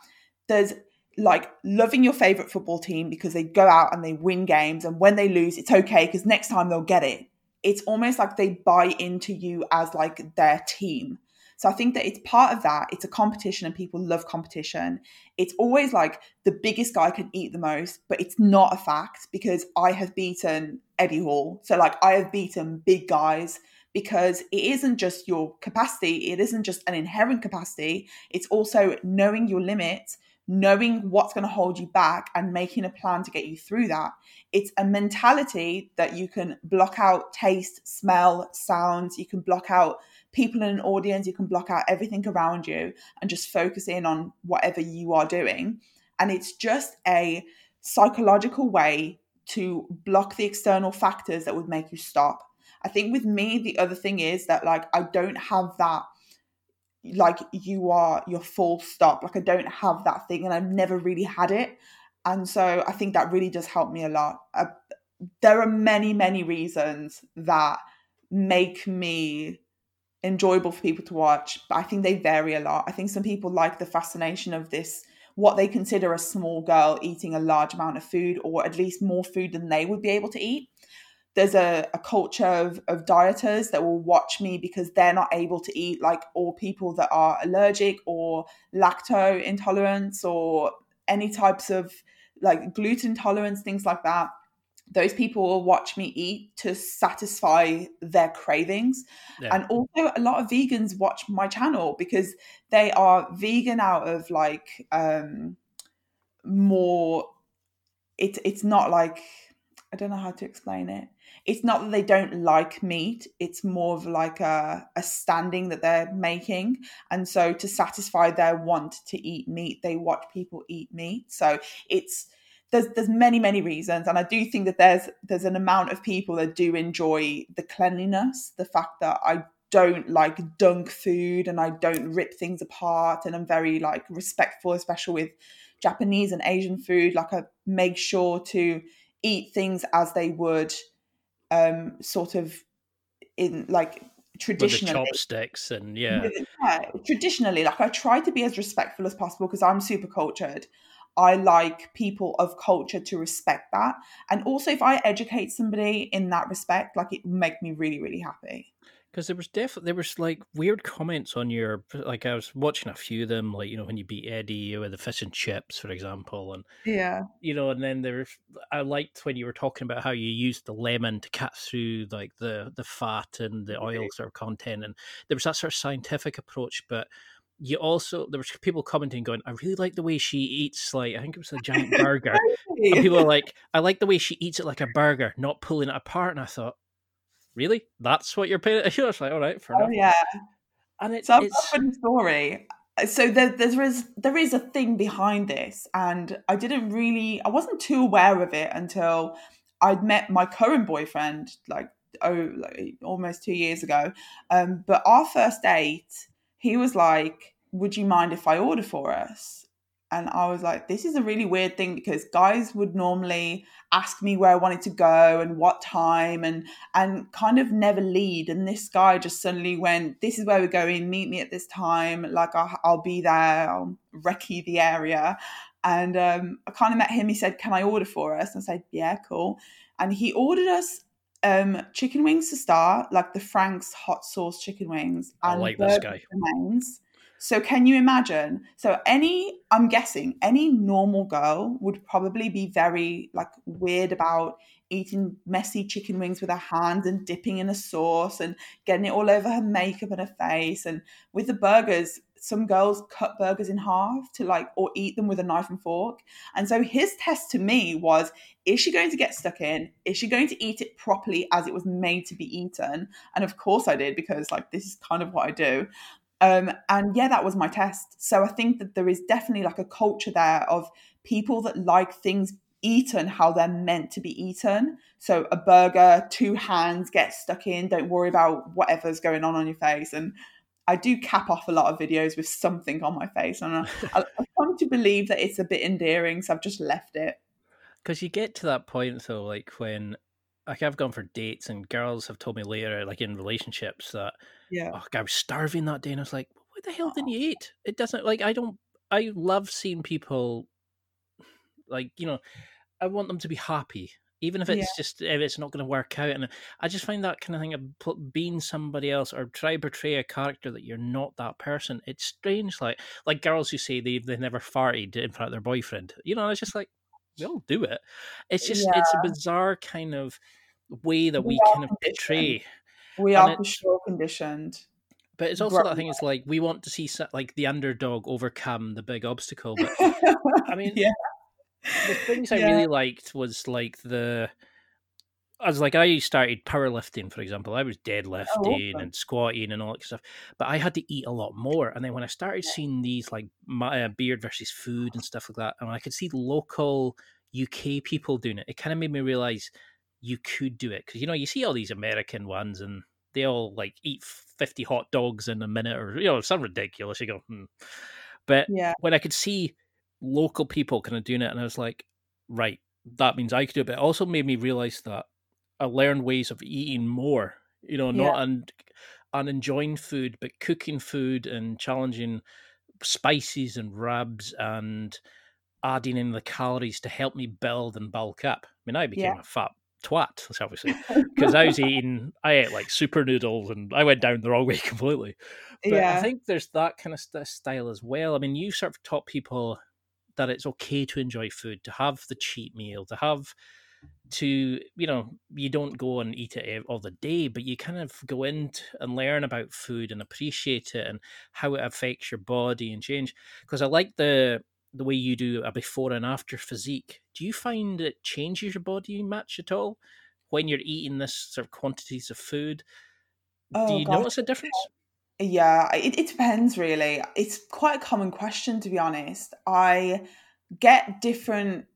there's like loving your favorite football team because they go out and they win games, and when they lose, it's okay because next time they'll get it. It's almost like they buy into you as like their team. So I think that it's part of that. It's a competition and people love competition. It's always like the biggest guy can eat the most, but it's not a fact because I have beaten Eddie Hall. So like I have beaten big guys because it isn't just your capacity, it isn't just an inherent capacity, it's also knowing your limits, knowing what's going to hold you back and making a plan to get you through that. It's a mentality that you can block out taste, smell, sounds, you can block out people in an audience, you can block out everything around you and just focus in on whatever you are doing. And it's just a psychological way to block the external factors that would make you stop. I think with me, the other thing is that like I don't have that like you are your full stop. Like I don't have that thing and I've never really had it. And so I think that really does help me a lot. Uh, there are many, many reasons that make me enjoyable for people to watch, but I think they vary a lot. I think some people like the fascination of this, what they consider a small girl eating a large amount of food, or at least more food than they would be able to eat. There's a, a culture of, of dieters that will watch me because they're not able to eat, like, or people that are allergic or lacto intolerance or any types of like gluten tolerance, things like that those people will watch me eat to satisfy their cravings. Yeah. And also, a lot of vegans watch my channel because they are vegan out of like um more. It, it's not like, I don't know how to explain it. It's not that they don't like meat, it's more of like a, a standing that they're making. And so, to satisfy their want to eat meat, they watch people eat meat. So, it's there's there's many many reasons and i do think that there's there's an amount of people that do enjoy the cleanliness the fact that i don't like dunk food and i don't rip things apart and i'm very like respectful especially with japanese and asian food like i make sure to eat things as they would um sort of in like With traditionally chopsticks and yeah, yeah, traditionally, like I try to be as respectful as possible because I'm super cultured. I like people of culture to respect that. And also, if I educate somebody in that respect, like it make me really, really happy. because there was definitely there was like weird comments on your like I was watching a few of them, like you know when you beat Eddie with the fish and chips, for example, and Yeah. you know, and then there I liked when you were talking about how you used the lemon to cut through like the the fat and the oil sort of content, and there was that sort of scientific approach, but you also there was people commenting going, I really like the way she eats like I think it was a giant burger. And people are like, I like the way she eats it like a burger, not pulling it apart. And I thought, really? That's what you're paying? I was like, all right, fair Oh, enough. yeah. And it, So it's a funny story. So there, there is there is a thing behind this, and I didn't really, I wasn't too aware of it until I'd met my current boyfriend like oh, like, almost two years ago. Um, but our first date, he was like, "Would you mind if I order for us?" And I was like, "This is a really weird thing because guys would normally ask me where I wanted to go and what time, and and kind of never lead. And this guy just suddenly went, "This is where we're going. Meet me at this time. Like I'll, I'll be there. I'll recce the area." And um, I kind of met him. He said, "Can I order for us?" And I said, "Yeah, cool." And he ordered us um, chicken wings to start, like the Frank's hot sauce chicken wings. I like this guy. Remains. So can you imagine? So any, I'm guessing, any normal girl would probably be very like weird about eating messy chicken wings with her hands and dipping in a sauce and getting it all over her makeup and her face. And with the burgers, some girls cut burgers in half to like or eat them with a knife and fork. And so his test to me was is she going to get stuck in? Is she going to eat it properly as it was made to be eaten? And of course I did because like this is kind of what I do. Um, and yeah, that was my test. So I think that there is definitely like a culture there of people that like things eaten how they're meant to be eaten. So a burger, two hands, get stuck in. Don't worry about whatever's going on on your face. And I do cap off a lot of videos with something on my face, and I, I, I come to believe that it's a bit endearing, so I've just left it. Because you get to that point, though, like when like I've gone for dates, and girls have told me later, like in relationships, that yeah, oh, I was starving that day, and I was like, "What the hell didn't you eat?" It doesn't like I don't. I love seeing people, like you know, I want them to be happy even if it's yeah. just if it's not going to work out. And I just find that kind of thing of being somebody else or try portray a character that you're not that person. It's strange, like like girls who say they they never farted in front of their boyfriend. You know, it's just like we all do it. It's just yeah. it's a bizarre kind of way that we, we kind of portray. We are for sure conditioned. But it's also that thing. It's like we want to see like the underdog overcome the big obstacle. But I mean, yeah the things I really liked was like the. I was like, I started powerlifting, for example. I was oh, deadlifting oh, and squatting and all that stuff, but I had to eat a lot more. And then when I started seeing these like my, uh, beard versus food and stuff like that, and I could see local UK people doing it, it kind of made me realize you could do it because you know you see all these American ones and they all like eat fifty hot dogs in a minute or you know some ridiculous. You go, hmm. but yeah. when I could see local people kind of doing it, and I was like, right, that means I could do it. But it also made me realize that I learned ways of eating more. You know, not yeah. and and enjoying food, but cooking food and challenging spices and rubs and adding in the calories to help me build and bulk up. I mean, I became yeah. a fat twat, say, because I was eating, I ate like super noodles and I went down the wrong way completely. But yeah. I think there's that kind of st- style as well. I mean, you sort of taught people that it's okay to enjoy food, to have the cheat meal, to have to you know you don't go and eat it eh, all the day but you kind of go in and learn about food and appreciate it and how it affects your body and change. Because i like the the way you do a before and after physique. Do you find it changes your body much at all when you're eating this sort of quantities of food? Oh, do you God. notice a difference yeah, it, it depends really. It's quite a common question to be honest. I get different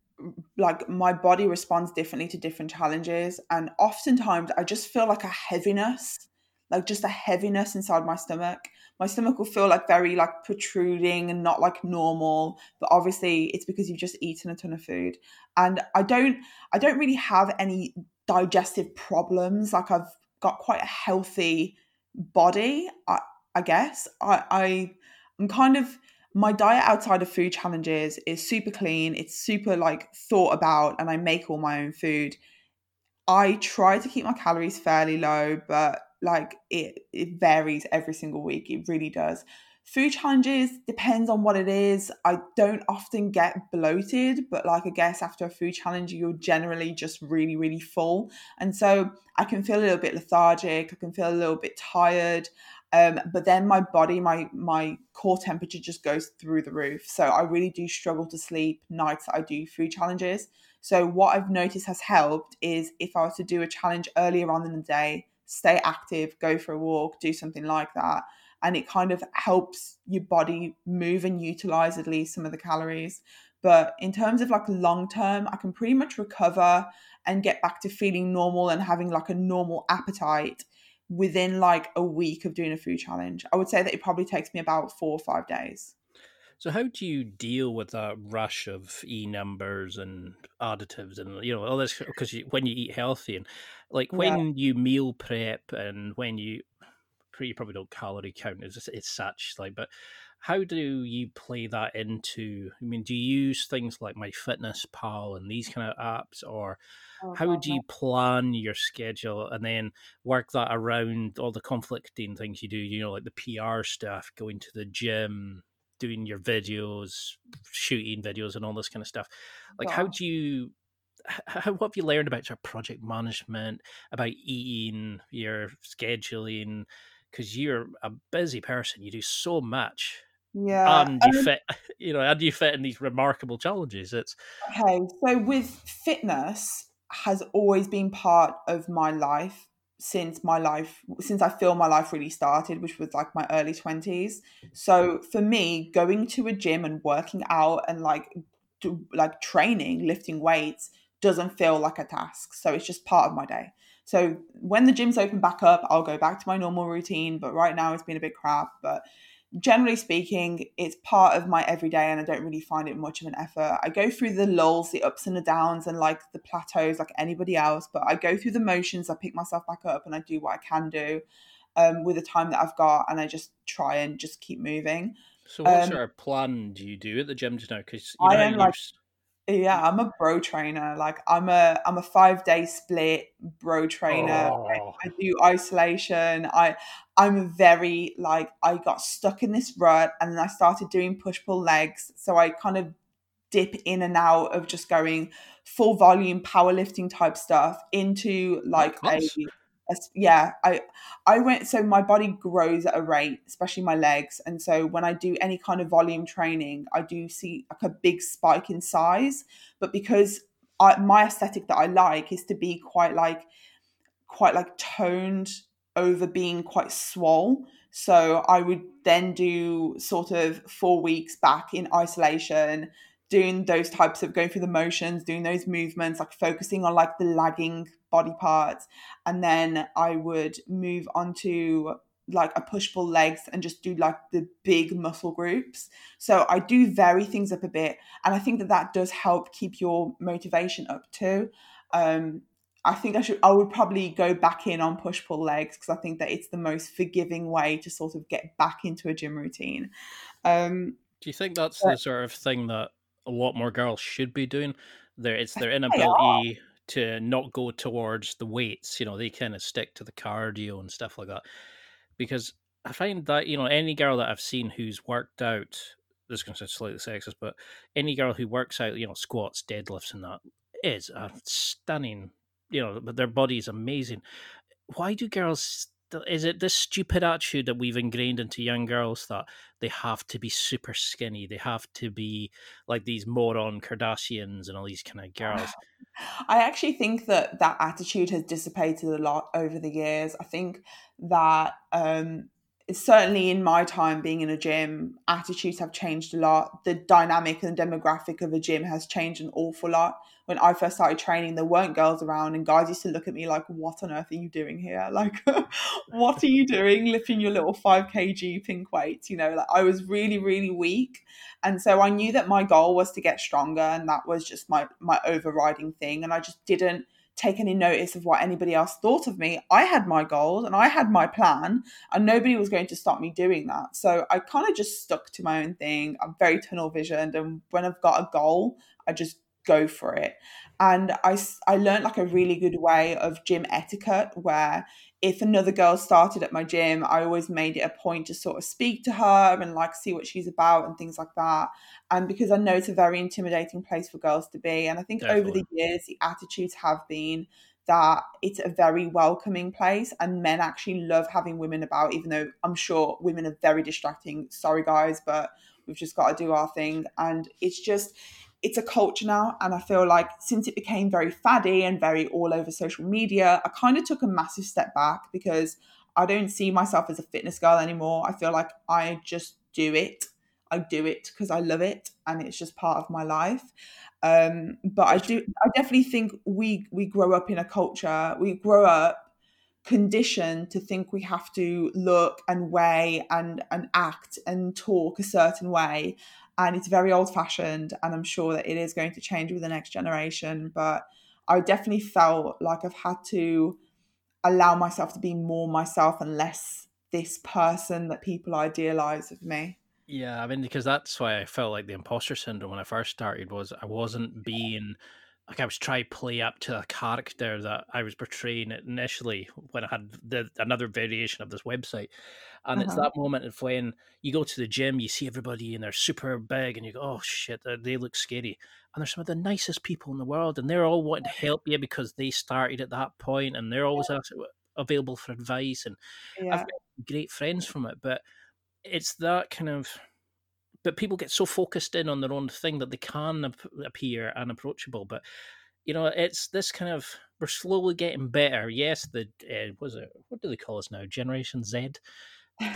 like my body responds differently to different challenges and oftentimes I just feel like a heaviness, like just a heaviness inside my stomach. My stomach will feel like very like protruding and not like normal, but obviously it's because you've just eaten a ton of food. And I don't I don't really have any digestive problems. Like I've got quite a healthy body, I, I guess. I, I I'm kind of my diet outside of food challenges is super clean. It's super like thought about, and I make all my own food. I try to keep my calories fairly low, but like it it varies every single week. It really does. Food challenges depends on what it is. I don't often get bloated, but like I guess after a food challenge, you're generally just really, really full. And so I can feel a little bit lethargic, I can feel a little bit tired. Um, but then my body, my my core temperature just goes through the roof. So I really do struggle to sleep nights I do food challenges. So what I've noticed has helped is if I was to do a challenge earlier on in the day, stay active, go for a walk, do something like that and it kind of helps your body move and utilize at least some of the calories. But in terms of like long term, I can pretty much recover and get back to feeling normal and having like a normal appetite within like a week of doing a food challenge. I would say that it probably takes me about four or five days. So how do you deal with that rush of e numbers and additives and you know all this because when you eat healthy and like when yeah. you meal prep and when you you probably don't calorie count as it's such like but how do you play that into i mean do you use things like MyFitnessPal and these kind of apps or oh, how do you plan your schedule and then work that around all the conflicting things you do you know like the pr stuff going to the gym doing your videos shooting videos and all this kind of stuff like how do you how, what have you learned about your project management about eating your scheduling because you're a busy person. You do so much. Yeah. And you um, fit, you know, and you fit in these remarkable challenges. It's okay. So with fitness has always been part of my life since my life since I feel my life really started, which was like my early twenties. So for me, going to a gym and working out and like to, like training, lifting weights doesn't feel like a task. So it's just part of my day. So when the gyms open back up, I'll go back to my normal routine. But right now it's been a bit crap. But generally speaking, it's part of my everyday and I don't really find it much of an effort. I go through the lulls, the ups and the downs, and like the plateaus like anybody else, but I go through the motions, I pick myself back up and I do what I can do um, with the time that I've got and I just try and just keep moving. So, what um, sort of plan do you do at the gym just now? Because I am like yeah, I'm a bro trainer. Like I'm a I'm a five day split bro trainer. Oh. I, I, do isolation. I I'm very like I got stuck in this rut and then I started doing push pull legs. So I kind of dip in and out of just going full volume powerlifting type stuff into like a yeah i i went so my body grows at a rate especially my legs and so when i do any kind of volume training i do see like a big spike in size but because I, my aesthetic that i like is to be quite like quite like toned over being quite swole so i would then do sort of four weeks back in isolation doing those types of going through the motions, doing those movements, like focusing on like the lagging body parts. And then I would move on to like a push pull legs and just do like the big muscle groups. So I do vary things up a bit. And I think that that does help keep your motivation up too. Um, I think I should, I would probably go back in on push pull legs because I think that it's the most forgiving way to sort of get back into a gym routine. Um, do you think that's but, the sort of thing that a lot more girls should be doing. There, it's their inability to not go towards the weights. You know, they kind of stick to the cardio and stuff like that. Because I find that you know any girl that I've seen who's worked out, this is going to sound slightly sexist, but any girl who works out, you know, squats, deadlifts, and that is a stunning. You know, but their body is amazing. Why do girls is it this stupid attitude that we've ingrained into young girls that they have to be super skinny they have to be like these moron kardashians and all these kind of girls? I actually think that that attitude has dissipated a lot over the years. I think that um certainly in my time being in a gym, attitudes have changed a lot. The dynamic and demographic of a gym has changed an awful lot. When I first started training, there weren't girls around, and guys used to look at me like, What on earth are you doing here? Like, what are you doing lifting your little 5 kg pink weights? You know, like I was really, really weak. And so I knew that my goal was to get stronger, and that was just my, my overriding thing. And I just didn't take any notice of what anybody else thought of me. I had my goals and I had my plan, and nobody was going to stop me doing that. So I kind of just stuck to my own thing. I'm very tunnel visioned, and when I've got a goal, I just go for it. And I, I learned like a really good way of gym etiquette where if another girl started at my gym, I always made it a point to sort of speak to her and like see what she's about and things like that. And because I know it's a very intimidating place for girls to be. And I think Definitely. over the years, the attitudes have been that it's a very welcoming place and men actually love having women about, even though I'm sure women are very distracting. Sorry, guys, but we've just got to do our thing. And it's just, it's a culture now. And I feel like since it became very faddy and very all over social media, I kind of took a massive step back because I don't see myself as a fitness girl anymore. I feel like I just do it. I do it because I love it and it's just part of my life. Um, but I do, I definitely think we we grow up in a culture. We grow up conditioned to think we have to look and weigh and and act and talk a certain way and it's very old fashioned and i'm sure that it is going to change with the next generation but i definitely felt like i've had to allow myself to be more myself and less this person that people idealize of me. Yeah i mean because that's why i felt like the imposter syndrome when i first started was i wasn't being like I was trying to play up to a character that I was portraying initially when I had the another variation of this website. And uh-huh. it's that moment of when you go to the gym, you see everybody and they're super big, and you go, "Oh shit, they look scary." And they're some of the nicest people in the world, and they're all wanting to help you because they started at that point, and they're always yeah. available for advice. And yeah. I've got great friends from it, but it's that kind of but people get so focused in on their own thing that they can ap- appear unapproachable. But you know, it's this kind of we're slowly getting better. Yes, the uh, was it what do they call us now? Generation Z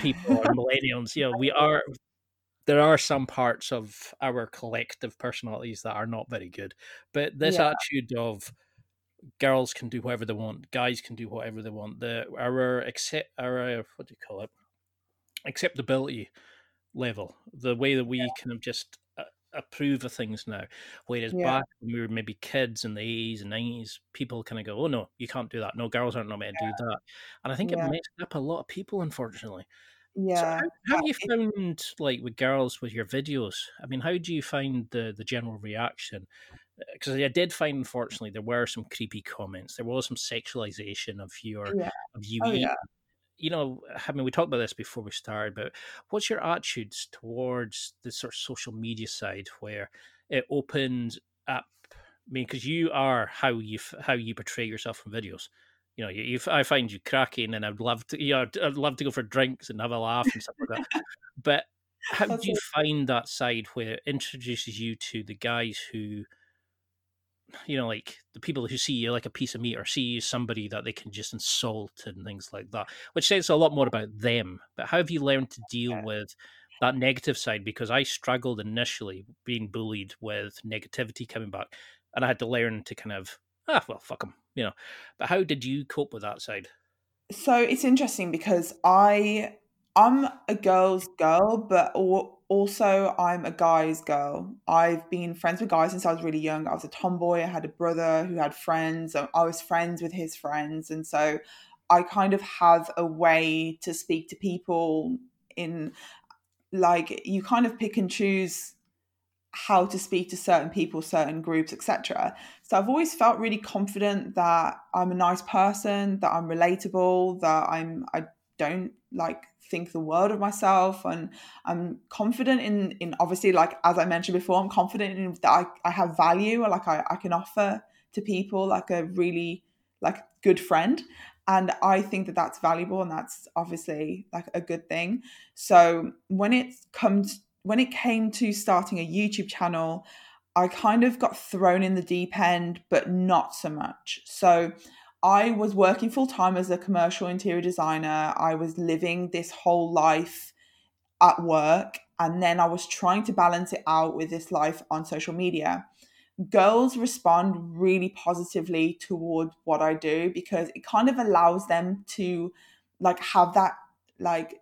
people or millennials. You know, we are. There are some parts of our collective personalities that are not very good, but this yeah. attitude of girls can do whatever they want, guys can do whatever they want. The our accept our what do you call it acceptability level, the way that we yeah. kind of just uh, approve of things now. Whereas yeah. back when we were maybe kids in the 80s and 90s, people kind of go, oh no, you can't do that. No, girls aren't not meant to do that. And I think it messed up a lot of people, unfortunately. Yeah. So how, how you found like with girls with your videos? I mean, how do you find the the general reaction? Because uh, I did find, unfortunately, there were some creepy comments. There was some sexualization of your yeah. of you oh, yeah you know, I mean, we talked about this before we started, but what's your attitudes towards the sort of social media side where it opened up? I mean, because you are how you how you portray yourself in videos. You know, you, you, I find you cracking, and I'd love to, you know, I'd love to go for drinks and have a laugh and stuff like that. But how do you find that side where it introduces you to the guys who you know, like the people who see you like a piece of meat or see you somebody that they can just insult and things like that, which says a lot more about them. But how have you learned to deal yeah. with that negative side? Because I struggled initially being bullied with negativity coming back, and I had to learn to kind of ah well fuck them, you know. But how did you cope with that side? So it's interesting because I I'm a girl's girl, but also I'm a guy's girl. I've been friends with guys since I was really young. I was a tomboy. I had a brother who had friends. and I was friends with his friends, and so I kind of have a way to speak to people in like you kind of pick and choose how to speak to certain people, certain groups, etc. So I've always felt really confident that I'm a nice person, that I'm relatable, that I'm I don't like think the world of myself and I'm confident in in obviously like as I mentioned before I'm confident in that I, I have value like I, I can offer to people like a really like good friend. And I think that that's valuable and that's obviously like a good thing. So when it comes when it came to starting a YouTube channel I kind of got thrown in the deep end but not so much. So I was working full time as a commercial interior designer. I was living this whole life at work. And then I was trying to balance it out with this life on social media. Girls respond really positively toward what I do because it kind of allows them to like have that like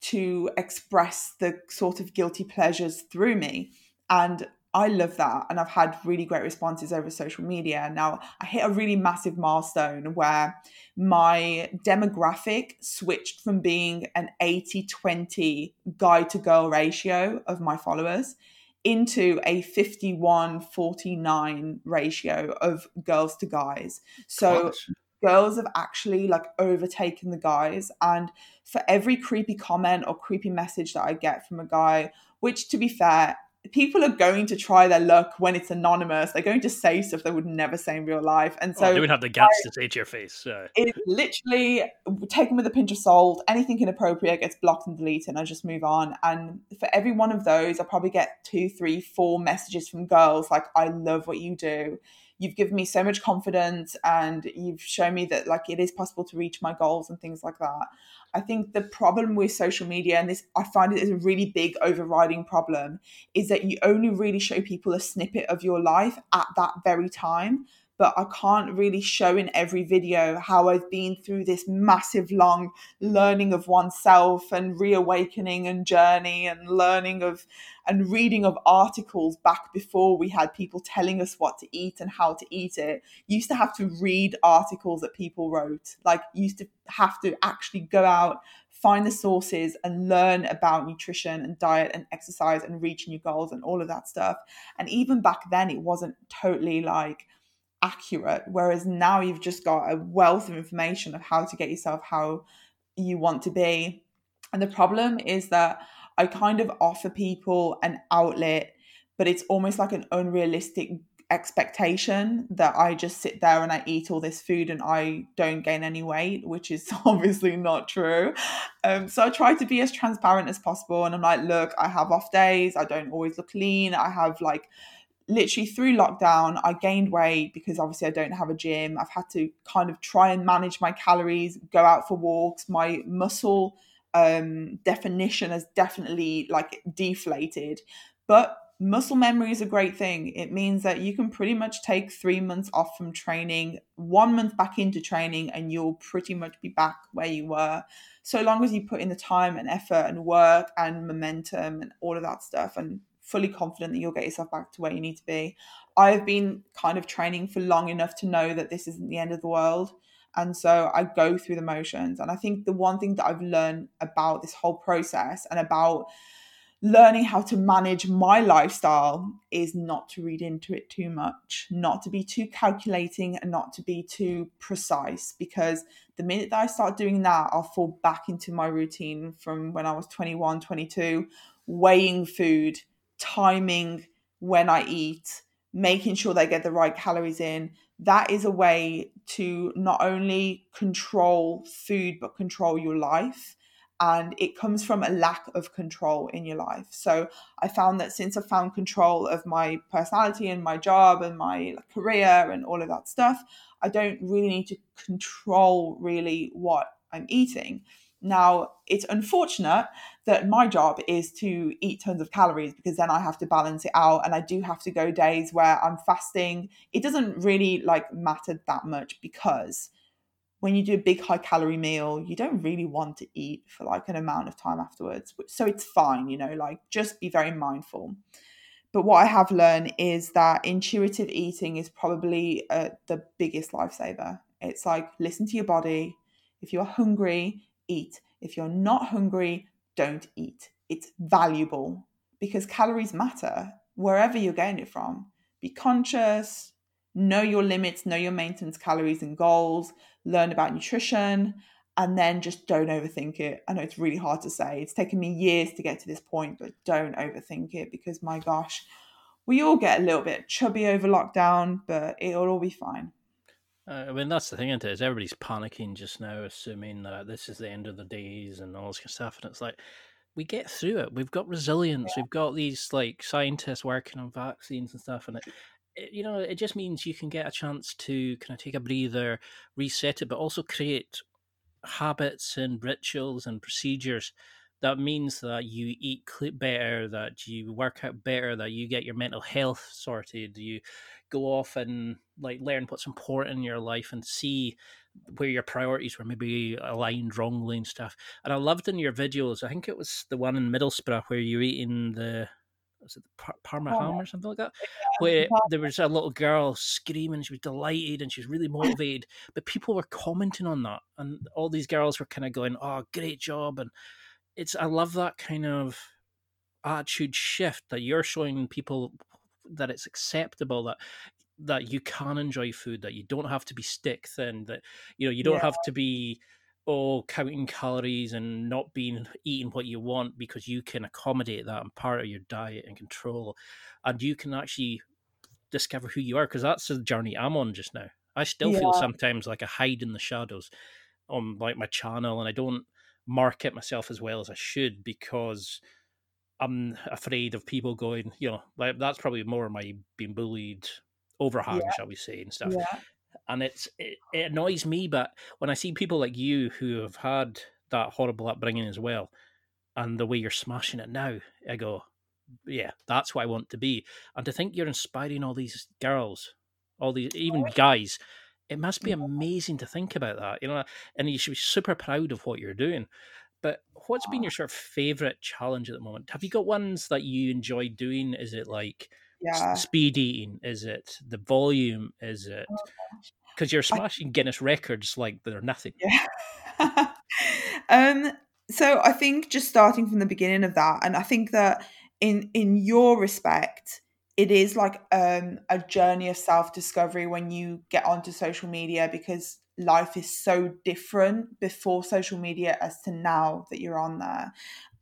to express the sort of guilty pleasures through me. And I love that. And I've had really great responses over social media. Now, I hit a really massive milestone where my demographic switched from being an 80 20 guy to girl ratio of my followers into a 51 49 ratio of girls to guys. So, girls have actually like overtaken the guys. And for every creepy comment or creepy message that I get from a guy, which to be fair, people are going to try their luck when it's anonymous. They're going to say stuff they would never say in real life. And oh, so oh, they would have the guts I, to say to your face. So. It's literally taken with a pinch of salt. Anything inappropriate gets blocked and deleted, and I just move on. And for every one of those, I probably get two, three, four messages from girls like, I love what you do. You've given me so much confidence and you've shown me that like it is possible to reach my goals and things like that. I think the problem with social media, and this I find it is a really big overriding problem, is that you only really show people a snippet of your life at that very time but I can't really show in every video how I've been through this massive long learning of oneself and reawakening and journey and learning of and reading of articles back before we had people telling us what to eat and how to eat it. You used to have to read articles that people wrote. Like used to have to actually go out find the sources and learn about nutrition and diet and exercise and reaching your goals and all of that stuff. And even back then, it wasn't totally like accurate. Whereas now you've just got a wealth of information of how to get yourself how you want to be. And the problem is that I kind of offer people an outlet, but it's almost like an unrealistic expectation that I just sit there and I eat all this food and I don't gain any weight, which is obviously not true. Um, so I try to be as transparent as possible. And I'm like, look, I have off days. I don't always look lean. I have like literally through lockdown, I gained weight because obviously I don't have a gym. I've had to kind of try and manage my calories, go out for walks. My muscle um, definition has definitely like deflated. But muscle memory is a great thing. It means that you can pretty much take three months off from training, one month back into training, and you'll pretty much be back where you were. So long as you put in the time and effort and work and momentum and all of that stuff. And fully confident that you'll get yourself back to where you need to be. I've been kind of training for long enough to know that this isn't the end of the world. And so I go through the motions. And I think the one thing that I've learned about this whole process and about learning how to manage my lifestyle is not to read into it too much, not to be too calculating and not to be too precise. Because the minute that I start doing that, I'll fall back into my routine from when I was 21, 22, weighing food timing when I eat, making sure they get the right calories in. That is a way to not only control food, but control your life. And it comes from a lack of control in your life. So I found that since I found control of my personality and my job and my career and all of that stuff, I don't really need to control really what I'm eating. Now, it's unfortunate that my job is to eat tons of calories because then I have to balance it out and I do have to go days where I'm fasting. It doesn't really like matter that much because when you do a big high calorie meal, you don't really want to eat for like an amount of time afterwards. So it's fine, you know, like just be very mindful. But what I have learned is that intuitive eating is probably uh, the biggest lifesaver. It's like listen to your body. If you're hungry, eat. If you're not hungry, don't eat. It's valuable because calories matter wherever you're getting it from. Be conscious, know your limits, know your maintenance calories and goals, learn about nutrition, and then just don't overthink it. I know it's really hard to say. It's taken me years to get to this point, but don't overthink it because my gosh, we all get a little bit chubby over lockdown, but it'll all be fine. Uh, I mean, that's the thing, isn't it? Is everybody's panicking just now, assuming that this is the end of the days and all this kind of stuff. And it's like, we get through it. We've got resilience. Yeah. We've got these like scientists working on vaccines and stuff. And it, it, you know, it just means you can get a chance to kind of take a breather, reset it, but also create habits and rituals and procedures that means that you eat better, that you work out better, that you get your mental health sorted, you go off and like learn what's important in your life and see where your priorities were maybe aligned wrongly and stuff. And I loved in your videos, I think it was the one in Middlesbrough where you're eating the was it the Par- Parma ham or something like that? Where there was a little girl screaming, she was delighted and she was really motivated, but people were commenting on that, and all these girls were kind of going, "Oh, great job!" And it's I love that kind of attitude shift that you're showing people that it's acceptable that that you can enjoy food that you don't have to be stick thin that you know you don't yeah. have to be oh counting calories and not being eating what you want because you can accommodate that and part of your diet and control and you can actually discover who you are because that's the journey i'm on just now i still yeah. feel sometimes like i hide in the shadows on like my channel and i don't market myself as well as i should because I'm afraid of people going, you know, like that's probably more my being bullied overhang, Yeah. shall we say, and stuff. Yeah. And it's it, it annoys me, but when I see people like you who have had that horrible upbringing as well, and the way you're smashing it now, I go, yeah, that's what I want to be. And to think you're inspiring all these girls, all these oh, even guys, it must be amazing to think about that, you know. And you should be super proud of what you're doing. But what's been your sort of favorite challenge at the moment? Have you got ones that you enjoy doing? Is it like Yeah. speed eating? Is it the volume? Is it Oh, because you're I- smashing Guinness records like they're nothing? Yeah. um, so I think just starting from the beginning of that, and I think that in in your respect, it is like um, a journey of self discovery when you get onto social media because life is so different before social media as to now that you're on there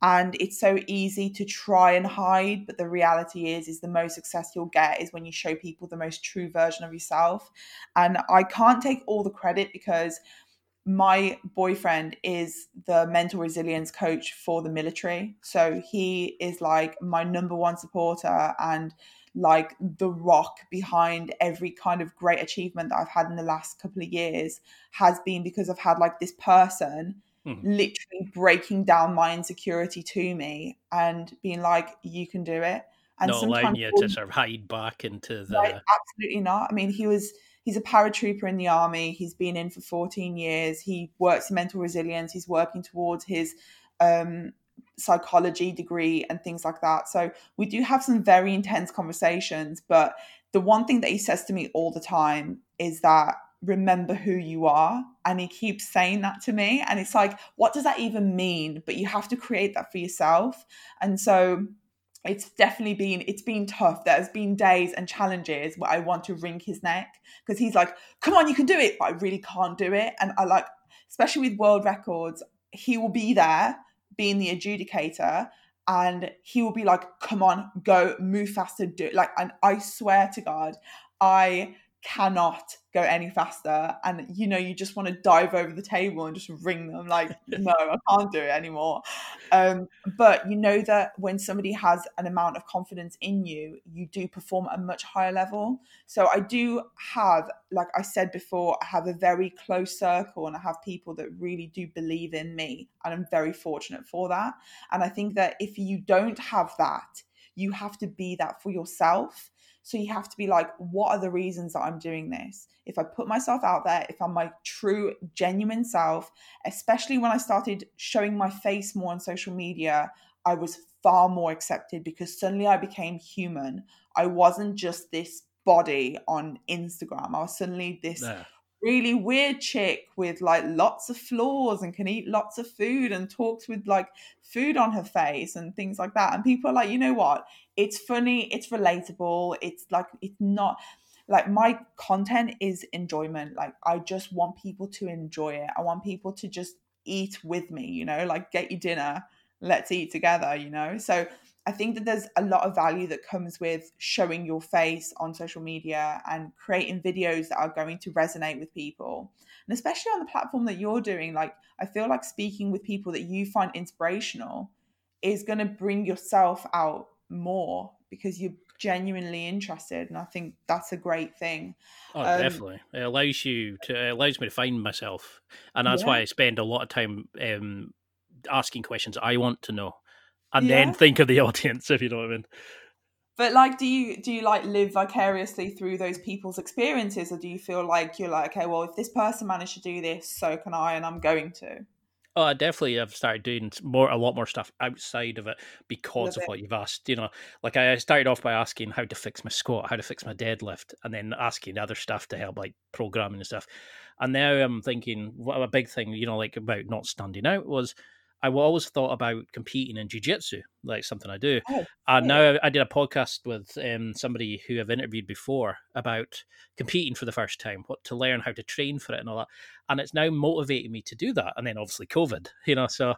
and it's so easy to try and hide but the reality is is the most success you'll get is when you show people the most true version of yourself and i can't take all the credit because my boyfriend is the mental resilience coach for the military. So he is like my number one supporter and like the rock behind every kind of great achievement that I've had in the last couple of years has been because I've had like this person Mhm. literally breaking down my insecurity to me and being like, you can do it. And Not allowing sometimes you to sort of hide back into the. Right, absolutely not. I mean, he was he's a paratrooper in the army. He's been in for 14 years. He works in mental resilience. He's working towards his um, psychology degree and things like that. So we do have some very intense conversations. But the one thing that he says to me all the time is that remember who you are and he keeps saying that to me and it's like what does that even mean but you have to create that for yourself and so it's definitely been it's been tough there's been days and challenges where i want to wring his neck because he's like come on you can do it but i really can't do it and i like especially with world records he will be there being the adjudicator and he will be like come on go move faster do it. Like and i swear to god i cannot go any faster and you know you just want to dive over the table and just ring them like no i can't do it anymore. Um, but you know that when somebody has an amount of confidence in you you do perform at a much higher level. So i do have like i said before i have a very close circle and i have people that really do believe in me and i'm very fortunate for that. And i think that if you don't have that you have to be that for yourself so you have to be like, what are the reasons that I'm doing this? If I put myself out there, if I'm my true, genuine self, especially when I started showing my face more on social media, I was far more accepted because suddenly I became human. I wasn't just this body on Instagram. I was suddenly this Yeah. Really weird chick with like lots of flaws and can eat lots of food and talks with like food on her face and things like that. And people are like, you know what? It's funny, it's relatable, it's like, it's not like my content is enjoyment. Like, I just want people to enjoy it. I want people to just eat with me, you know, like get your dinner, let's eat together, you know? So, I think that there's a lot of value that comes with showing your face on social media and creating videos that are going to resonate with people. And especially on the platform that you're doing, like I feel like speaking with people that you find inspirational is going to bring yourself out more because you're genuinely interested. And I think that's a great thing. Oh, Um, definitely. It allows you to it allows me to find myself, and that's Yeah. why I spend a lot of time um, asking questions I want to know, and Yeah. then think of the audience. If you know what I mean. But like, do you do you like live vicariously through those people's experiences, or do you feel like you're like, okay, well, if this person managed to do this, so can I, and I'm going to. Oh, I definitely have started doing more, a lot more stuff outside of it because Love of it. what you've asked. You know, like I started off by asking how to fix my squat, how to fix my deadlift, and then asking other stuff to help, like programming and stuff. And now I'm thinking, what a big thing, you know, like about not standing out was I always thought about competing in jiu-jitsu, like something I do. Oh, And yeah. now I did a podcast with um, somebody who I've interviewed before about competing for the first time, what to learn, how to train for it, and all that. And it's now motivating me to do that. And then obviously COVID, you know, so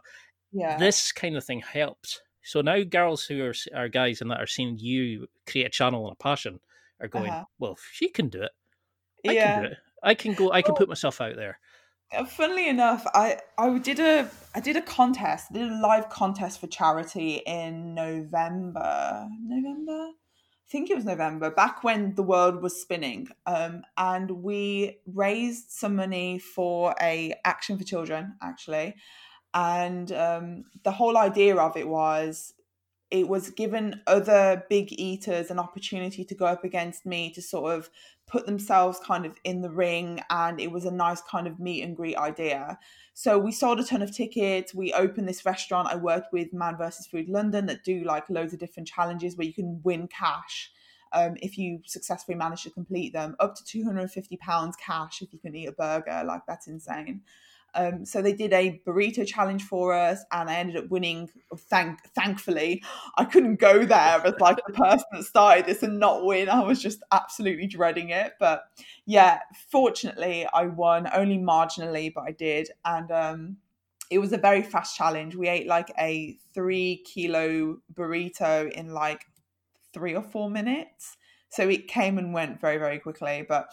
Yeah. this kind of thing helps. So now girls who are, are guys and that are seeing you create a channel and a passion are going, Uh-huh. well, if she can do it, I yeah. can do it. I can go. I can put myself out there. Funnily enough, I I did a I did a contest, did a live contest for charity in November. November, I think it was November, back when the world was spinning. Um, and we raised some money for a Action for Children, actually. And um, the whole idea of it was it was given other big eaters an opportunity to go up against me to sort of put themselves kind of in the ring and it was a nice kind of meet and greet idea. So we sold a ton of tickets. We opened this restaurant. I worked with man versus food london that do like loads of different challenges where you can win cash um, if you successfully manage to complete them. Up to 250 pounds cash if you can eat a burger. Like that's insane um, so they did a burrito challenge for us, and I ended up winning. Thank, thankfully, I couldn't go there as like the person that started this and not win. I was just absolutely dreading it. But yeah, fortunately, I won only marginally, but I did, and um, it was a very fast challenge. We ate like a three kilo burrito in like three or four minutes, so it came and went very very quickly, but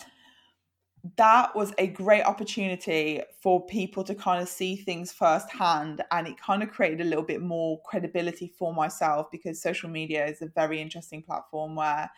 that was a great opportunity for people to kind of see things firsthand and it kind of created a little bit more credibility for myself because social media is a very interesting platform where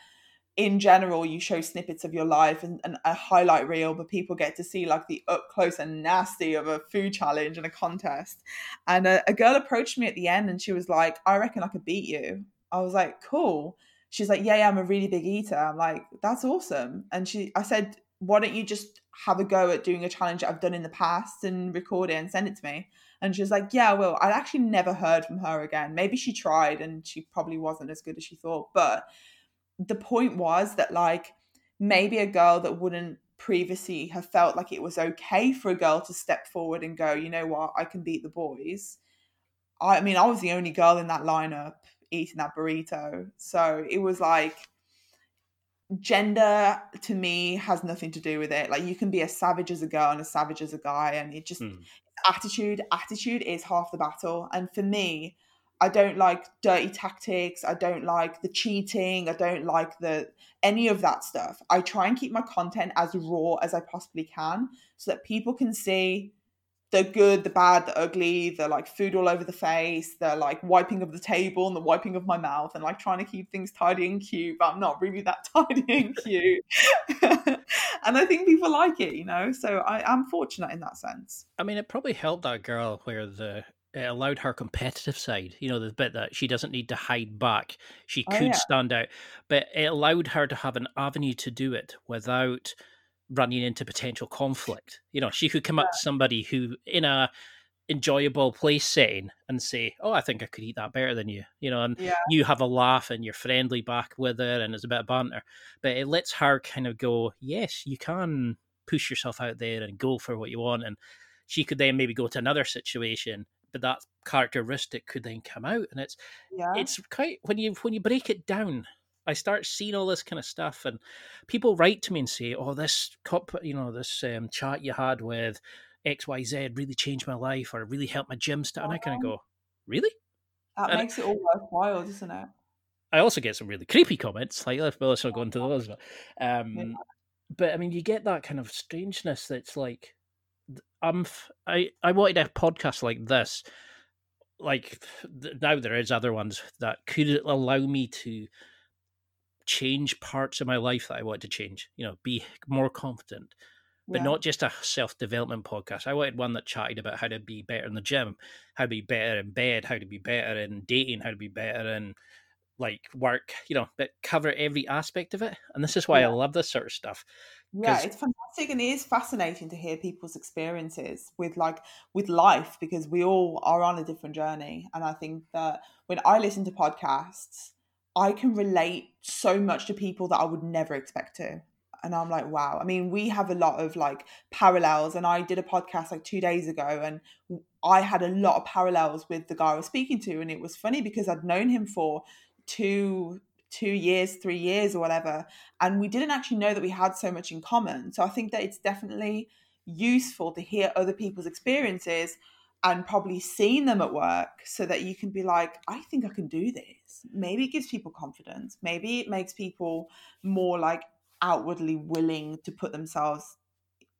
in general you show snippets of your life and, and, a highlight reel but people get to see like the up close and nasty of a food challenge and a contest. And a, a girl approached me at the end and she was like i reckon i could beat you. I was like cool. She's like yeah, yeah i'm a really big eater. I'm like that's awesome. And she i said why don't you just have a go at doing a challenge I've done in the past and record it and send it to me? And she was like, Yeah, well, I'd actually never heard from her again. Maybe she tried and she probably wasn't as good as she thought. But the point was that, like, maybe a girl that wouldn't previously have felt like it was okay for a girl to step forward and go, you know what, I can beat the boys. I mean, I was the only girl in that lineup eating that burrito. So it was like, gender to me has nothing to do with it. Like you can be as savage as a girl and as savage as a guy, and it just mm. attitude. Attitude is half the battle. And for me, I don't like dirty tactics. I don't like the cheating. I don't like the any of that stuff. I try and keep my content as raw as I possibly can, so that people can see the good, the bad, the ugly, the like food all over the face, the like wiping of the table and the wiping of my mouth and like trying to keep things tidy and cute, but I'm not really that tidy and cute. and I think people like it, you know. So I am fortunate in that sense. I mean, it probably helped that girl where the it allowed her competitive side, you know, the bit that she doesn't need to hide back. She oh, could oh, yeah. stand out, but it allowed her to have an avenue to do it without running into potential conflict. You know, she could come up to somebody who in a enjoyable place setting and say, "Oh, I think I could eat that better than you," you know, and yeah. you have a laugh and you're friendly back with her, and it's a bit of banter. But it lets her kind of go, "Yes, you can push yourself out there and go for what you want," and she could then maybe go to another situation, but that characteristic could then come out, and it's yeah. it's quite when you when you break it down I start seeing all this kind of stuff, and people write to me and say, "Oh, this cup, you know, this um, chat you had with X Y Z really changed my life, or really helped my gym start." And I kind of go, "Really?" That and makes it all worthwhile, doesn't it? I also get some really creepy comments. Like, let's well, go into those. But, um, yeah. but I mean, you get that kind of strangeness. That's like, I'm. I I wanted a podcast like this. Like now, there is other ones that could allow me to change parts of my life that I want to change. You know, be more confident, but yeah. not just a self development podcast. I wanted one that chatted about how to be better in the gym, how to be better in bed, how to be better in dating, how to be better in like work, you know, but cover every aspect of it. And this is why yeah. I love this sort of stuff. Yeah, it's fantastic and it is fascinating to hear people's experiences with like with life because we all are on a different journey. And I think that when I listen to podcasts, I can relate so much to people that I would never expect to. And I'm like, wow. I mean, we have a lot of like parallels. And I did a podcast like two days ago, and I had a lot of parallels with the guy I was speaking to. And it was funny because I'd known him for two two years, three years, or whatever. And we didn't actually know that we had so much in common. So I think that it's definitely useful to hear other people's experiences and probably seen them at work so that you can be like, I think I can do this. Maybe it gives people confidence. Maybe it makes people more like outwardly willing to put themselves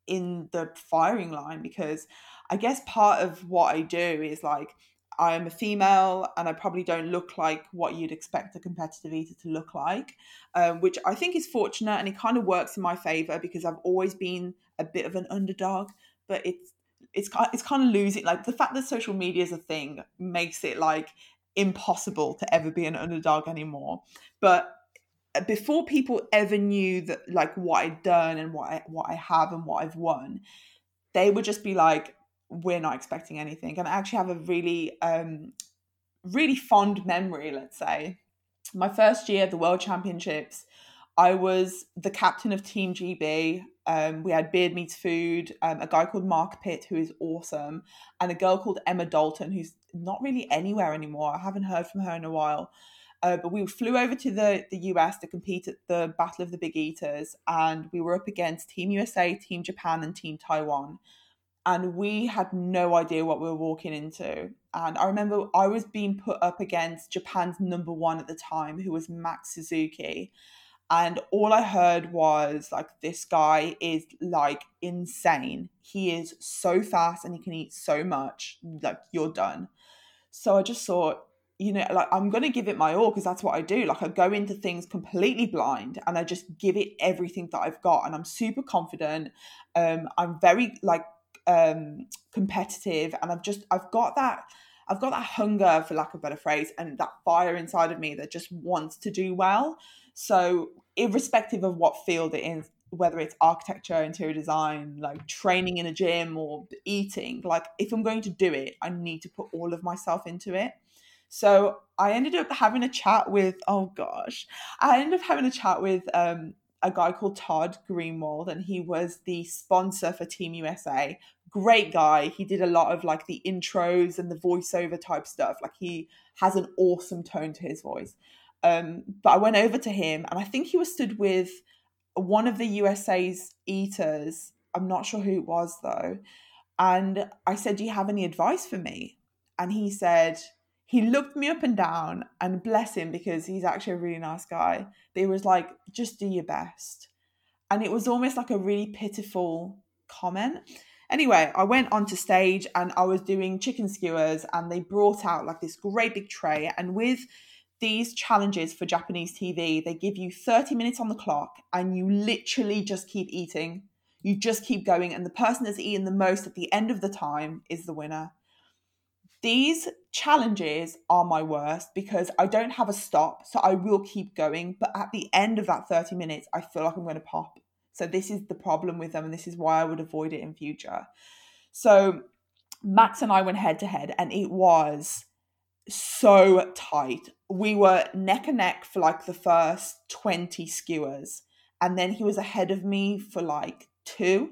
in the firing line because I guess part of what I do is like I'm a female and I probably don't look like what you'd expect a competitive eater to look like, um, which I think is fortunate and it kind of works in my favor because I've always been a bit of an underdog. But it's it's it's kind of losing like the fact that social media is a thing makes it like impossible to ever be an underdog anymore. But uh, before people ever knew that like what I'd done and what I, what I have and what I've won, they would just be like, we're not expecting anything. And I actually have a really, um, really fond memory, let's say. My first year at the World Championships, I was the captain of Team GB. Um, we had Beard Meats Food, um, a guy called Mark Pitt, who is awesome, and a girl called Emma Dalton, who's not really anywhere anymore. I haven't heard from her in a while. Uh, but we flew over to the, the US to compete at the Battle of the Big Eaters, and we were up against Team USA, Team Japan, and Team Taiwan and we had no idea what we were walking into. And I remember I was being put up against Japan's number one at the time, who was Max Suzuki. And all I heard was like, this guy is like insane. He is so fast and he can eat so much. Like, you're done. So I just thought, you know, like I'm going to give it my all because that's what I do. Like I go into things completely blind and I just give it everything that I've got. And I'm super confident. Um, I'm very like um, competitive, and I've just I've got that I've got that hunger, for lack of a better phrase, and that fire inside of me that just wants to do well. So, irrespective of what field it is, whether it's architecture, interior design, like training in a gym or eating, like if I'm going to do it, I need to put all of myself into it. So I ended up having a chat with, oh gosh, I ended up having a chat with um, a guy called Todd Greenwald, and he was the sponsor for Team USA. Great guy. He did a lot of like the intros and the voiceover type stuff. Like he has an awesome tone to his voice. Um, but I went over to him, and I think he was stood with one of the USA's eaters. I'm not sure who it was though. And I said, Do you have any advice for me? And he said, he looked me up and down and bless him because he's actually a really nice guy. But he was like, just do your best. And it was almost like a really pitiful comment. Anyway, I went onto stage and I was doing chicken skewers, and they brought out like this great big tray. And with these challenges for Japanese TV, they give you 30 minutes on the clock and you literally just keep eating. You just keep going, and the person that's eaten the most at the end of the time is the winner. These challenges are my worst because I don't have a stop, so I will keep going. But at the end of that 30 minutes, I feel like I'm going to pop. So this is the problem with them, and this is why I would avoid it in future. So Max and I went head to head, and it was so tight. We were neck and neck for like the first 20 skewers, and then he was ahead of me for like two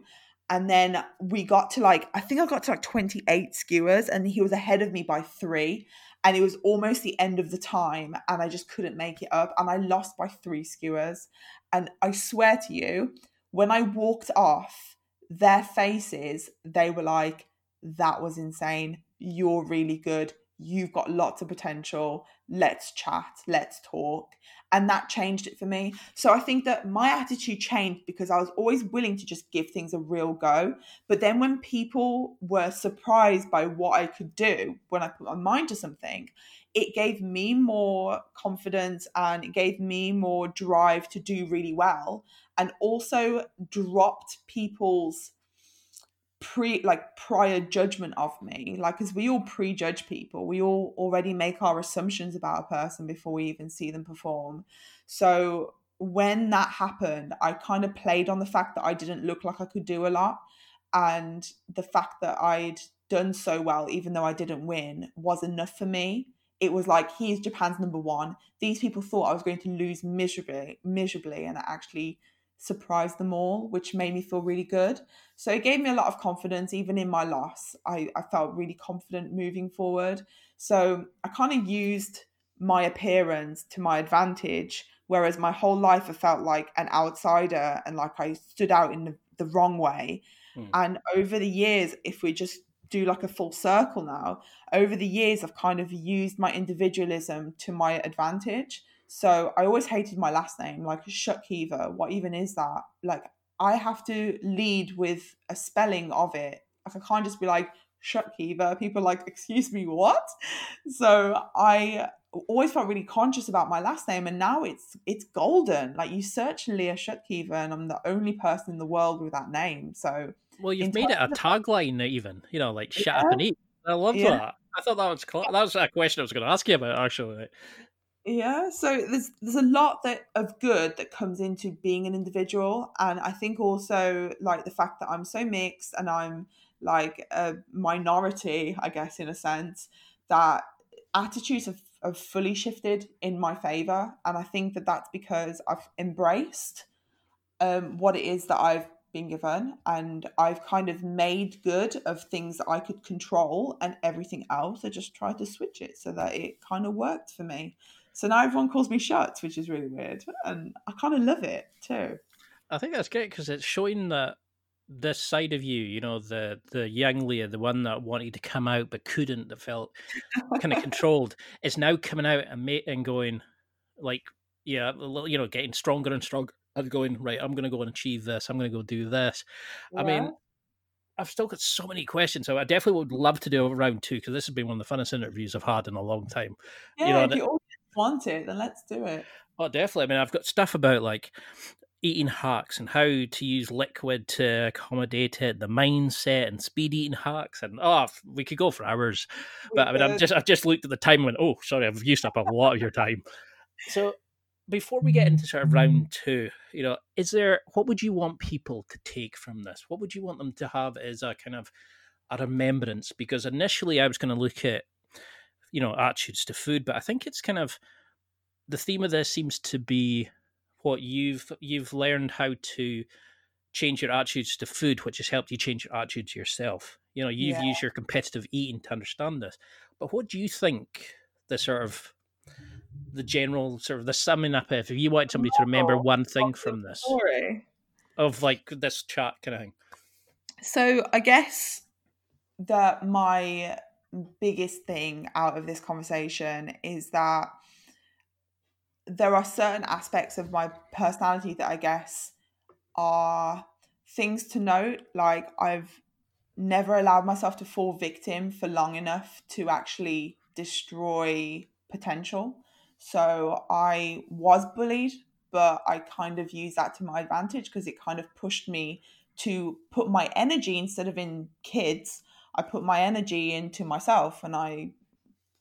and then we got to like i think i got to like 28 skewers and he was ahead of me by three and it was almost the end of the time and i just couldn't make it up and i lost by three skewers and i swear to you when i walked off their faces they were like that was insane you're really good you've got lots of potential let's chat let's talk. And that changed it for me. So i think that my attitude changed because i was always willing to just give things a real go. But then when people were surprised by what i could do when i put my mind to something it gave me more confidence and it gave me more drive to do really well and also dropped people's pre like prior judgment of me. Like because we all prejudge people. We all already make our assumptions about a person before we even see them perform. So when that happened i kind of played on the fact that i didn't look like i could do a lot. And the fact that i'd done so well even though i didn't win was enough for me. It was like he's japan's number one. These people thought i was going to lose miserably miserably and I actually surprised them all, which made me feel really good. So it gave me a lot of confidence, even in my loss. I, I felt really confident moving forward. So I kind of used my appearance to my advantage, whereas my whole life I felt like an outsider and like I stood out in the, the wrong way. Mm. And over the years, if we just do like a full circle now, over the years, I've kind of used my individualism to my advantage. So I always hated my last name, like Shutkever. What even is that? Like I have to lead with a spelling of it. Like I can't just be like Shutkever. People like, excuse me, what? So I always felt really conscious about my last name, and now it's it's golden. Like you search Leah Shutkever, and I'm the only person in the world with that name. So well, you've made it a tagline, even you know, like "shut yeah. up and eat." I love yeah. that. I thought that was that was a question I was going to ask you about actually. Yeah, so there's there's a lot that of good that comes into being an individual, and I think also like the fact that I'm so mixed and I'm like a minority, I guess in a sense, that attitudes have, have fully shifted in my favor, and I think that that's because I've embraced um, what it is that I've been given, and I've kind of made good of things that I could control, and everything else I just tried to switch it so that it kind of worked for me. So now everyone calls me Shuts, which is really weird, and I kind of love it too. I think that's great because it's showing that this side of you, you know, the the young Leah, the one that wanted to come out but couldn't, that felt kind of controlled, is now coming out and mate and going, like, yeah, you know, getting stronger and stronger and going right. I'm going to go and achieve this. I'm going to go do this. Yeah. I mean, I've still got so many questions, so I definitely would love to do a round two because this has been one of the funnest interviews I've had in a long time. Yeah, you know, you want it, then let's do it. Oh, definitely. I mean, I've got stuff about like eating hacks and how to use liquid to accommodate it, the mindset and speed eating hacks, and oh, we could go for hours. But I mean, I'm just I've just looked at the time and went, oh, sorry, I've used up a lot of your time. So before we get into sort of round two, you know, is there what would you want people to take from this? What would you want them to have as a kind of a remembrance? Because initially I was going to look at you know attitudes to food but i think it's kind of the theme of this seems to be what you've you've learned how to change your attitudes to food which has helped you change your attitude to yourself. You know you've yeah. used your competitive eating to understand this but what do you think the sort of the general sort of the summing up if you want somebody to remember one thing from this story. of like this chat kind of thing? So i guess that my biggest thing out of this conversation is that there are certain aspects of my personality that I guess are things to note. Like, I've never allowed myself to fall victim for long enough to actually destroy potential. So, I was bullied, but I kind of used that to my advantage because it kind of pushed me to put my energy instead of in kids I put my energy into myself and I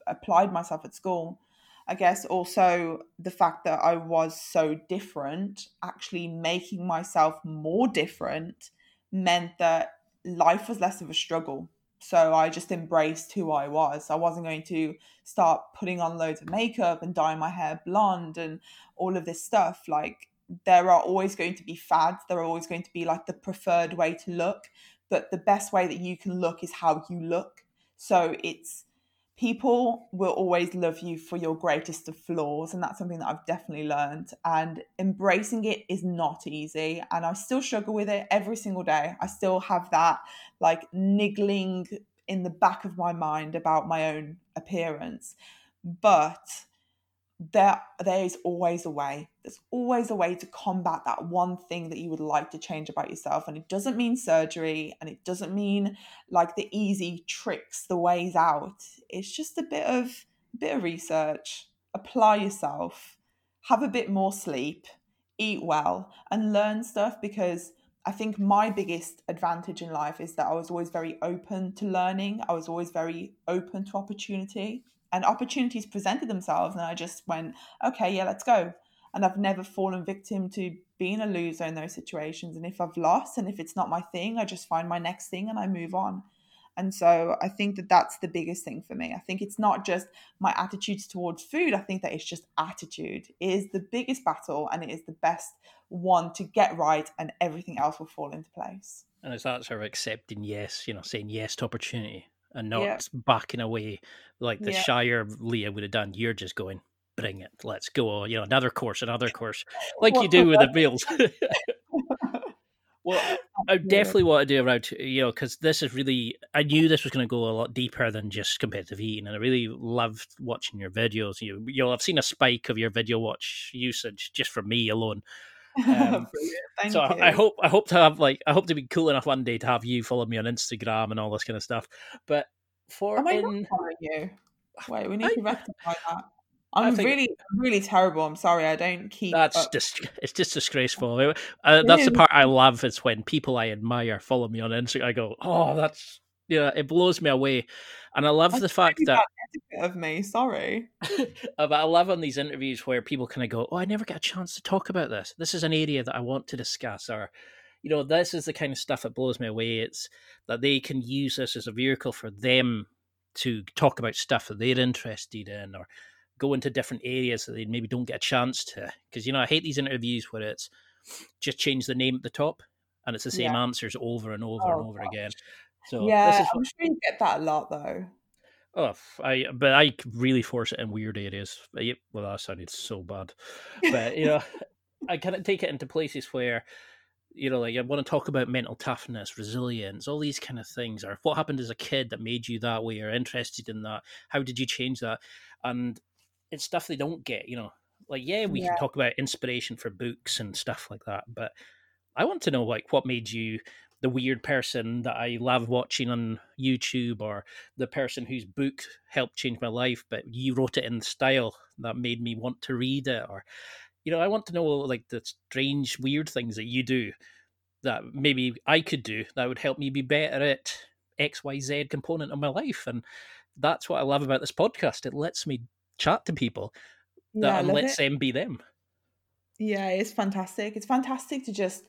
applied myself at school. I guess also the fact that I was so different, actually making myself more different, meant that life was less of a struggle. So I just embraced who I was. I wasn't going to start putting on loads of makeup and dyeing my hair blonde and all of this stuff. Like, there are always going to be fads, there are always going to be like the preferred way to look but the best way that you can look is how you look. So it's people will always love you for your greatest of flaws and that's something that I've definitely learned and embracing it is not easy and I still struggle with it every single day. I still have that like niggling in the back of my mind about my own appearance. But there there is always a way. There's always a way to combat that one thing that you would like to change about yourself and it doesn't mean surgery and it doesn't mean like the easy tricks the ways out. It's just a bit of a bit of research. Apply yourself. Have a bit more sleep. Eat well. And learn stuff because I think my biggest advantage in life is that I was always very open to learning. I was always very open to opportunity and opportunities presented themselves and i just went okay yeah let's go. And i've never fallen victim to being a loser in those situations and if i've lost and if it's not my thing i just find my next thing and i move on. And so i think that that's the biggest thing for me. I think it's not just my attitudes towards food i think that it's just attitude. It is the biggest battle and it is the best one to get right and everything else will fall into place. And it's that sort of accepting yes you know saying yes to opportunity and not yeah. backing away like the yeah. Shire Leah would have done. You're just going, bring it, let's go. On, you know, another course, another course, like you do with the meals. well, I definitely want to do around, you know, because this is really, I knew this was going to go a lot deeper than just competitive eating. And I really loved watching your videos. You, you'll have seen a spike of your video watch usage just for me alone. Um, so I, I, hope I hope to have like I hope to be cool enough one day to have you follow me on Instagram and all this kind of stuff. But for Am I in, following you? Wait, we need I, to rectify that. I'm really, really terrible. I'm sorry. I don't keep. That's up. just it's just disgraceful. Uh, that's the part I love. Is when people I admire follow me on Instagram. I go, oh, that's yeah, it blows me away, and I love That's the fact that of me. Sorry, but I love on these interviews where people kind of go, oh, I never get a chance to talk about this. This is an area that I want to discuss, or you know, this is the kind of stuff that blows me away. It's that they can use this as a vehicle for them to talk about stuff that they're interested in, or go into different areas that they maybe don't get a chance to. Because you know, I hate these interviews where it's just change the name at the top and it's the same yeah. answers over and over oh, and over gosh. again. So yeah, I'm sure you get that a lot though. Oh, I but I really force it in weird areas. Well, that sounded so bad, but you know, I kind of take it into places where you know, like I want to talk about mental toughness, resilience, all these kind of things, or what happened as a kid that made you that way, or interested in that. How did you change that? And it's stuff they don't get, you know. Like, yeah, we yeah. can talk about inspiration for books and stuff like that, but I want to know like what made you the weird person that I love watching on YouTube or the person whose book helped change my life, but you wrote it in the style that made me want to read it or you know, I want to know like the strange, weird things that you do that maybe I could do that would help me be better at XYZ component of my life. And that's what I love about this podcast. It lets me chat to people that yeah, and lets it. them be them. Yeah, it's fantastic. It's fantastic to just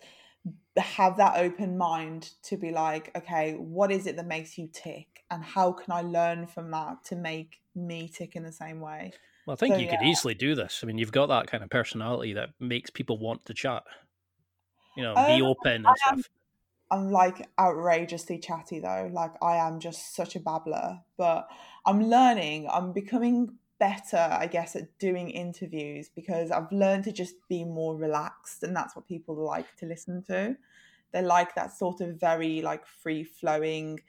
have that open mind to be like, okay, what is it that makes you tick? And how can I learn from that to make me tick in the same way? Well, I think so, you yeah. could easily do this. I mean, you've got that kind of personality that makes people want to chat. You know, um, be open and I stuff. I'm like outrageously chatty though. Like I am just such a babbler, but I'm learning. I'm becoming better, I guess, at doing interviews because I've learned to just be more relaxed, and that's what people like to listen to. They like that sort of very like free flowing.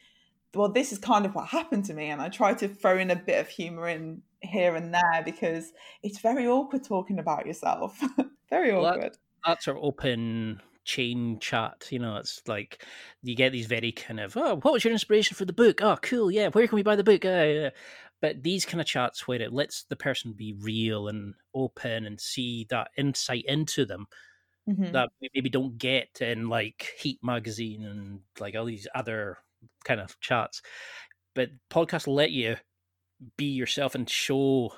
Well, this is kind of what happened to me, and I try to throw in a bit of humor in here and there because it's very awkward talking about yourself. very awkward. Well, that, that's our open chain chat. You know, it's like you get these very kind of, oh, what was your inspiration for the book? Oh, cool. Yeah. Where can we buy the book? Uh. But these kind of chats where it lets the person be real and open and see that insight into them mm-hmm. that we maybe don't get in like Heat magazine and like all these other kind of chats. But podcasts let you be yourself and show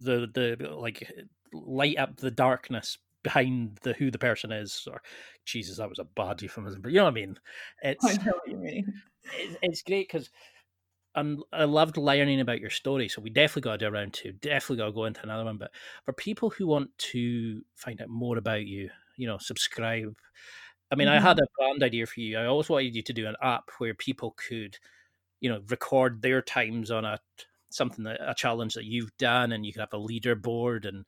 the the like light up the darkness behind the who the person is or jesus that was a bad euphemism but you know what i mean it's i know what you mean it's, it's great because I'm, I loved learning about your story, so we definitely got to do around two. Definitely got to go into another one. But for people who want to find out more about you, you know, subscribe. I mean, mm-hmm. I had a brand idea for you. I always wanted you to do an app where people could, you know, record their times on a something that a challenge that you've done, and you could have a leaderboard and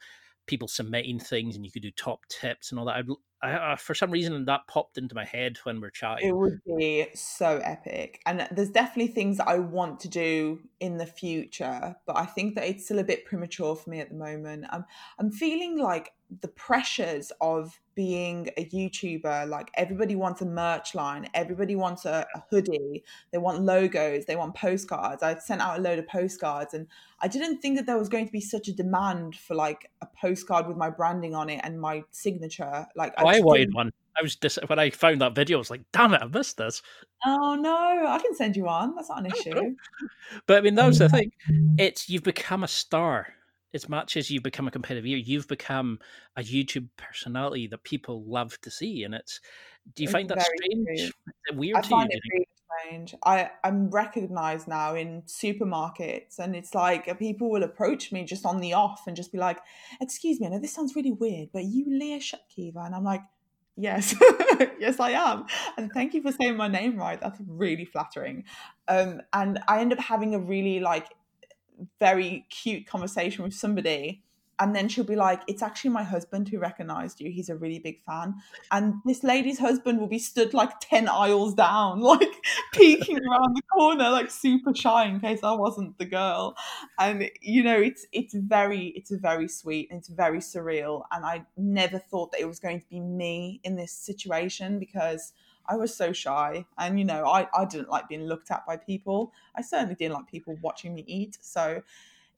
people submitting things, and you could do top tips and all that. I'd, I, I, for some reason, that popped into my head when we're chatting. It would be so epic, and there's definitely things that I want to do in the future, but I think that it's still a bit premature for me at the moment. I'm I'm feeling like the pressures of being a YouTuber, like everybody wants a merch line, everybody wants a, a, hoodie, they want logos, they want postcards. I sent out a load of postcards and I didn't think that there was going to be such a demand for like a postcard with my branding on it and my signature. Like I, I wanted one. I was just when I found that video, I was like, "Damn it, I missed this." Oh no, I can send you one. That's not an oh, issue. but I mean, that was the thing. Mm. It's you've become a star as much as you become a competitive you've become a YouTube personality that people love to see, and it's. Do you it's find that strange? Weird I find you, it really strange. I I'm recognised now in supermarkets, and it's like people will approach me just on the off and just be like, "Excuse me, I know this sounds really weird, but you Leah Shutkever?" And I'm like, Yes, yes, I am. And thank you for saying my name right. That's really flattering. Um, and I end up having a really like very cute conversation with somebody and then she'll be like, It's actually my husband who recognized you. He's a really big fan. And this lady's husband will be stood like 10 aisles down, like peeking around the corner, like super shy in case I wasn't the girl. And you know, it's it's very, it's very sweet and it's very surreal. And I never thought that it was going to be me in this situation because I was so shy. And you know, I, I didn't like being looked at by people. I certainly didn't like people watching me eat. So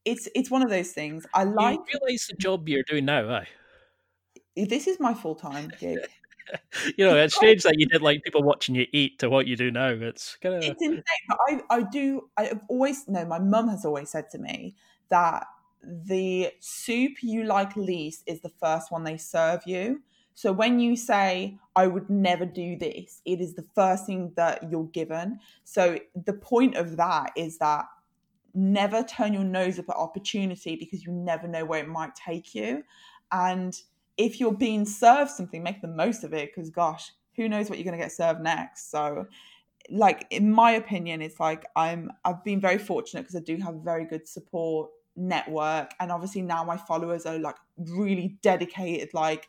it's it's one of those things. I like. You realize the job you're doing now, eh? This is my full time gig. you know, it's strange that you did like people watching you eat to what you do now. It's kind of it's insane. But I I do. I've always no. My mum has always said to me that the soup you like least is the first one they serve you. So when you say, I would never do this, it is the first thing that you're given. So the point of that is that never turn your nose up at opportunity because you never know where it might take you. And if you're being served something, make the most of it because, gosh, who knows what you're going to get served next. So, like in my opinion, it's like I'm I've been very fortunate because I do have a very good support network, and obviously now my followers are like really dedicated, like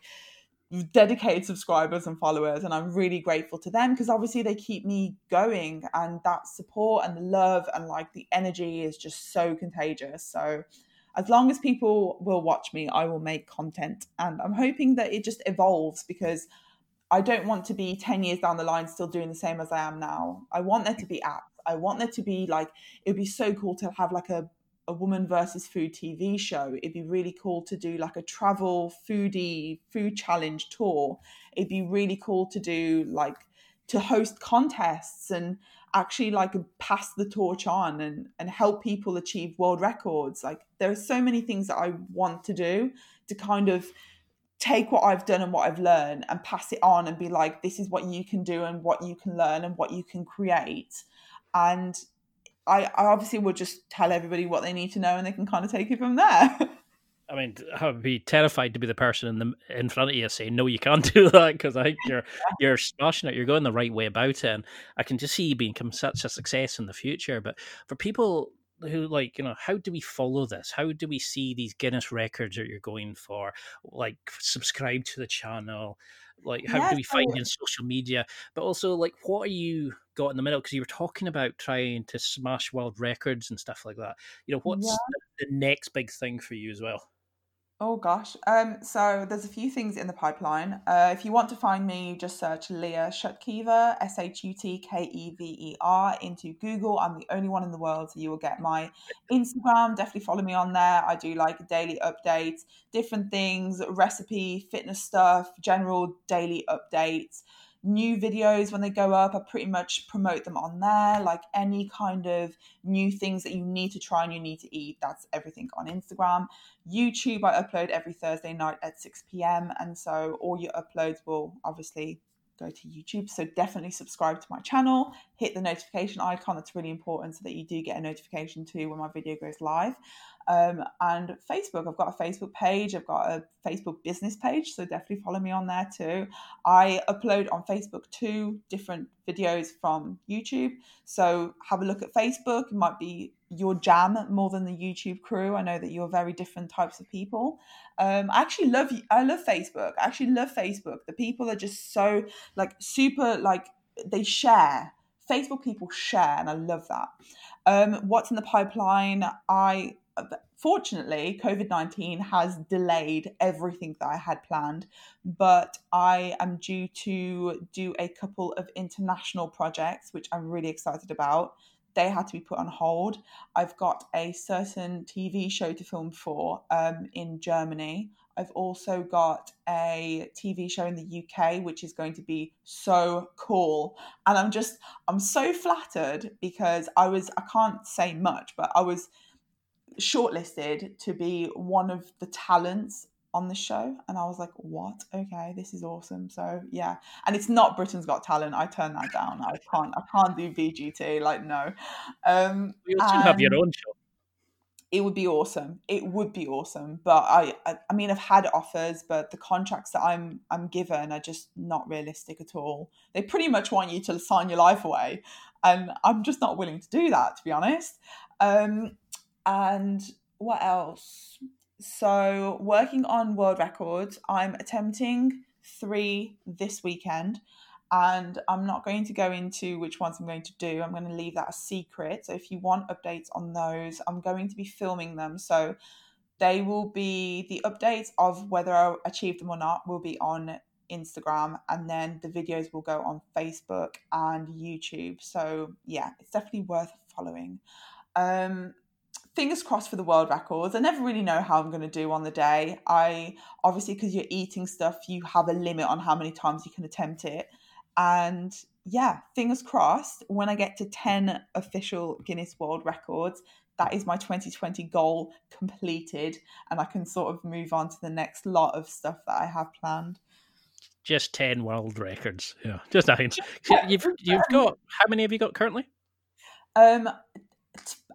dedicated subscribers and followers and i'm really grateful to them because obviously they keep me going and that support and the love and like the energy is just so contagious. So as long as people will watch me i will make content and i'm hoping that it just evolves because i don't want to be 10 years down the line still doing the same as i am now. I want there to be apps. I want there to be like it would be so cool to have like a a woman versus food TV show. It'd be really cool to do like a travel foodie food challenge tour. It'd be really cool to do like to host contests and actually like pass the torch on and and help people achieve world records. Like there are so many things that I want to do to kind of take what I've done and what I've learned and pass it on and be like this is what you can do and what you can learn and what you can create. And I, I obviously would just tell everybody what they need to know and they can kind of take it from there. I mean, I would be terrified to be the person in the in front of you saying, "No, you can't do that," because I think you're you're smashing it. You're going the right way about it, and I can just see you become such a success in the future. But for people who like, you know, how do we follow this? How do we see these Guinness records that you're going for? Like, subscribe to the channel. Like, how do we find you in social media? But also, like, what are you got in the middle? Because you were talking about trying to smash world records and stuff like that. You know, what's yeah. the next big thing for you as well? Oh gosh. Um, so there's a few things in the pipeline. Uh, if you want to find me, just search Leah Shutkever, S H U T K E V E R, into Google. I'm the only one in the world, so you will get my Instagram. Definitely follow me on there. I do like daily updates, different things, recipe, fitness stuff, general daily updates new videos when they go up i pretty much promote them on there. Like any kind of new things that you need to try and you need to eat that's everything on instagram. Youtube i upload every thursday night at 6 p.m and so all your uploads will obviously go to YouTube. So definitely subscribe to my channel, hit the notification icon. That's really important so that you do get a notification too when my video goes live. Um, and Facebook, I've got a Facebook page, I've got a Facebook business page, so definitely follow me on there too. I upload on Facebook two different videos from YouTube, so have a look at Facebook. It might be your jam more than the YouTube crew. I know that you're very different types of people. Um, I actually love I love Facebook. I actually love Facebook. The people are just so like super like they share. Facebook people share, and I love that. Um, what's in the pipeline? I fortunately, COVID 19 has delayed everything that I had planned, but I am due to do a couple of international projects, which I'm really excited about. They had to be put on hold. I've got a certain TV show to film for um, in Germany. I've also got a TV show in the UK, which is going to be so cool. And I'm just, I'm so flattered because I was, I can't say much, but I was shortlisted to be one of the talents on the show and I was like, what? Okay, this is awesome. So yeah. And it's not Britain's Got Talent. I turned that down. I can't I can't do BGT. Like no. Um you should have your own show. It would be awesome. It would be awesome. But I, I I mean I've had offers, but the contracts that I'm I'm given are just not realistic at all. They pretty much want you to sign your life away. And I'm just not willing to do that, to be honest. Um and what else? So, working on world records, I'm attempting three this weekend, and I'm not going to go into which ones I'm going to do. I'm going to leave that a secret. So, if you want updates on those, I'm going to be filming them. So, they will be the updates of whether I achieved them or not will be on Instagram, and then the videos will go on Facebook and YouTube. So, yeah, it's definitely worth following. Um, fingers crossed for the world records. I never really know how I'm going to do on the day. I obviously, because you're eating stuff, you have a limit on how many times you can attempt it. And yeah, fingers crossed, when I get to 10 official Guinness World Records, that is my 2020 goal completed. And I can sort of move on to the next lot of stuff that I have planned. Just 10 world records. Yeah, just nine. You've, you've got, how many have you got currently? Um,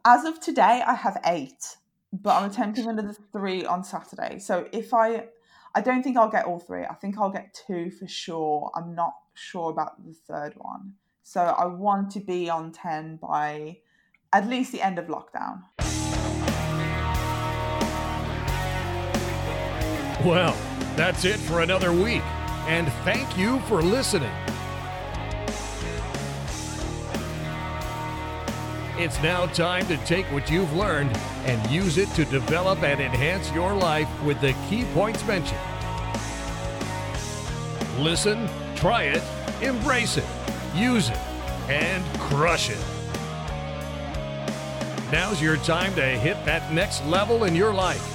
as of today, I have eight, but I'm attempting another three on Saturday. So if I, I don't think I'll get all three. I think I'll get two for sure. I'm not sure about the third one. So I want to be on 10 by at least the end of lockdown. Well, that's it for another week. And thank you for listening. It's now time to take what you've learned and use it to develop and enhance your life with the key points mentioned. Listen, try it, embrace it, use it, and crush it. Now's your time to hit that next level in your life.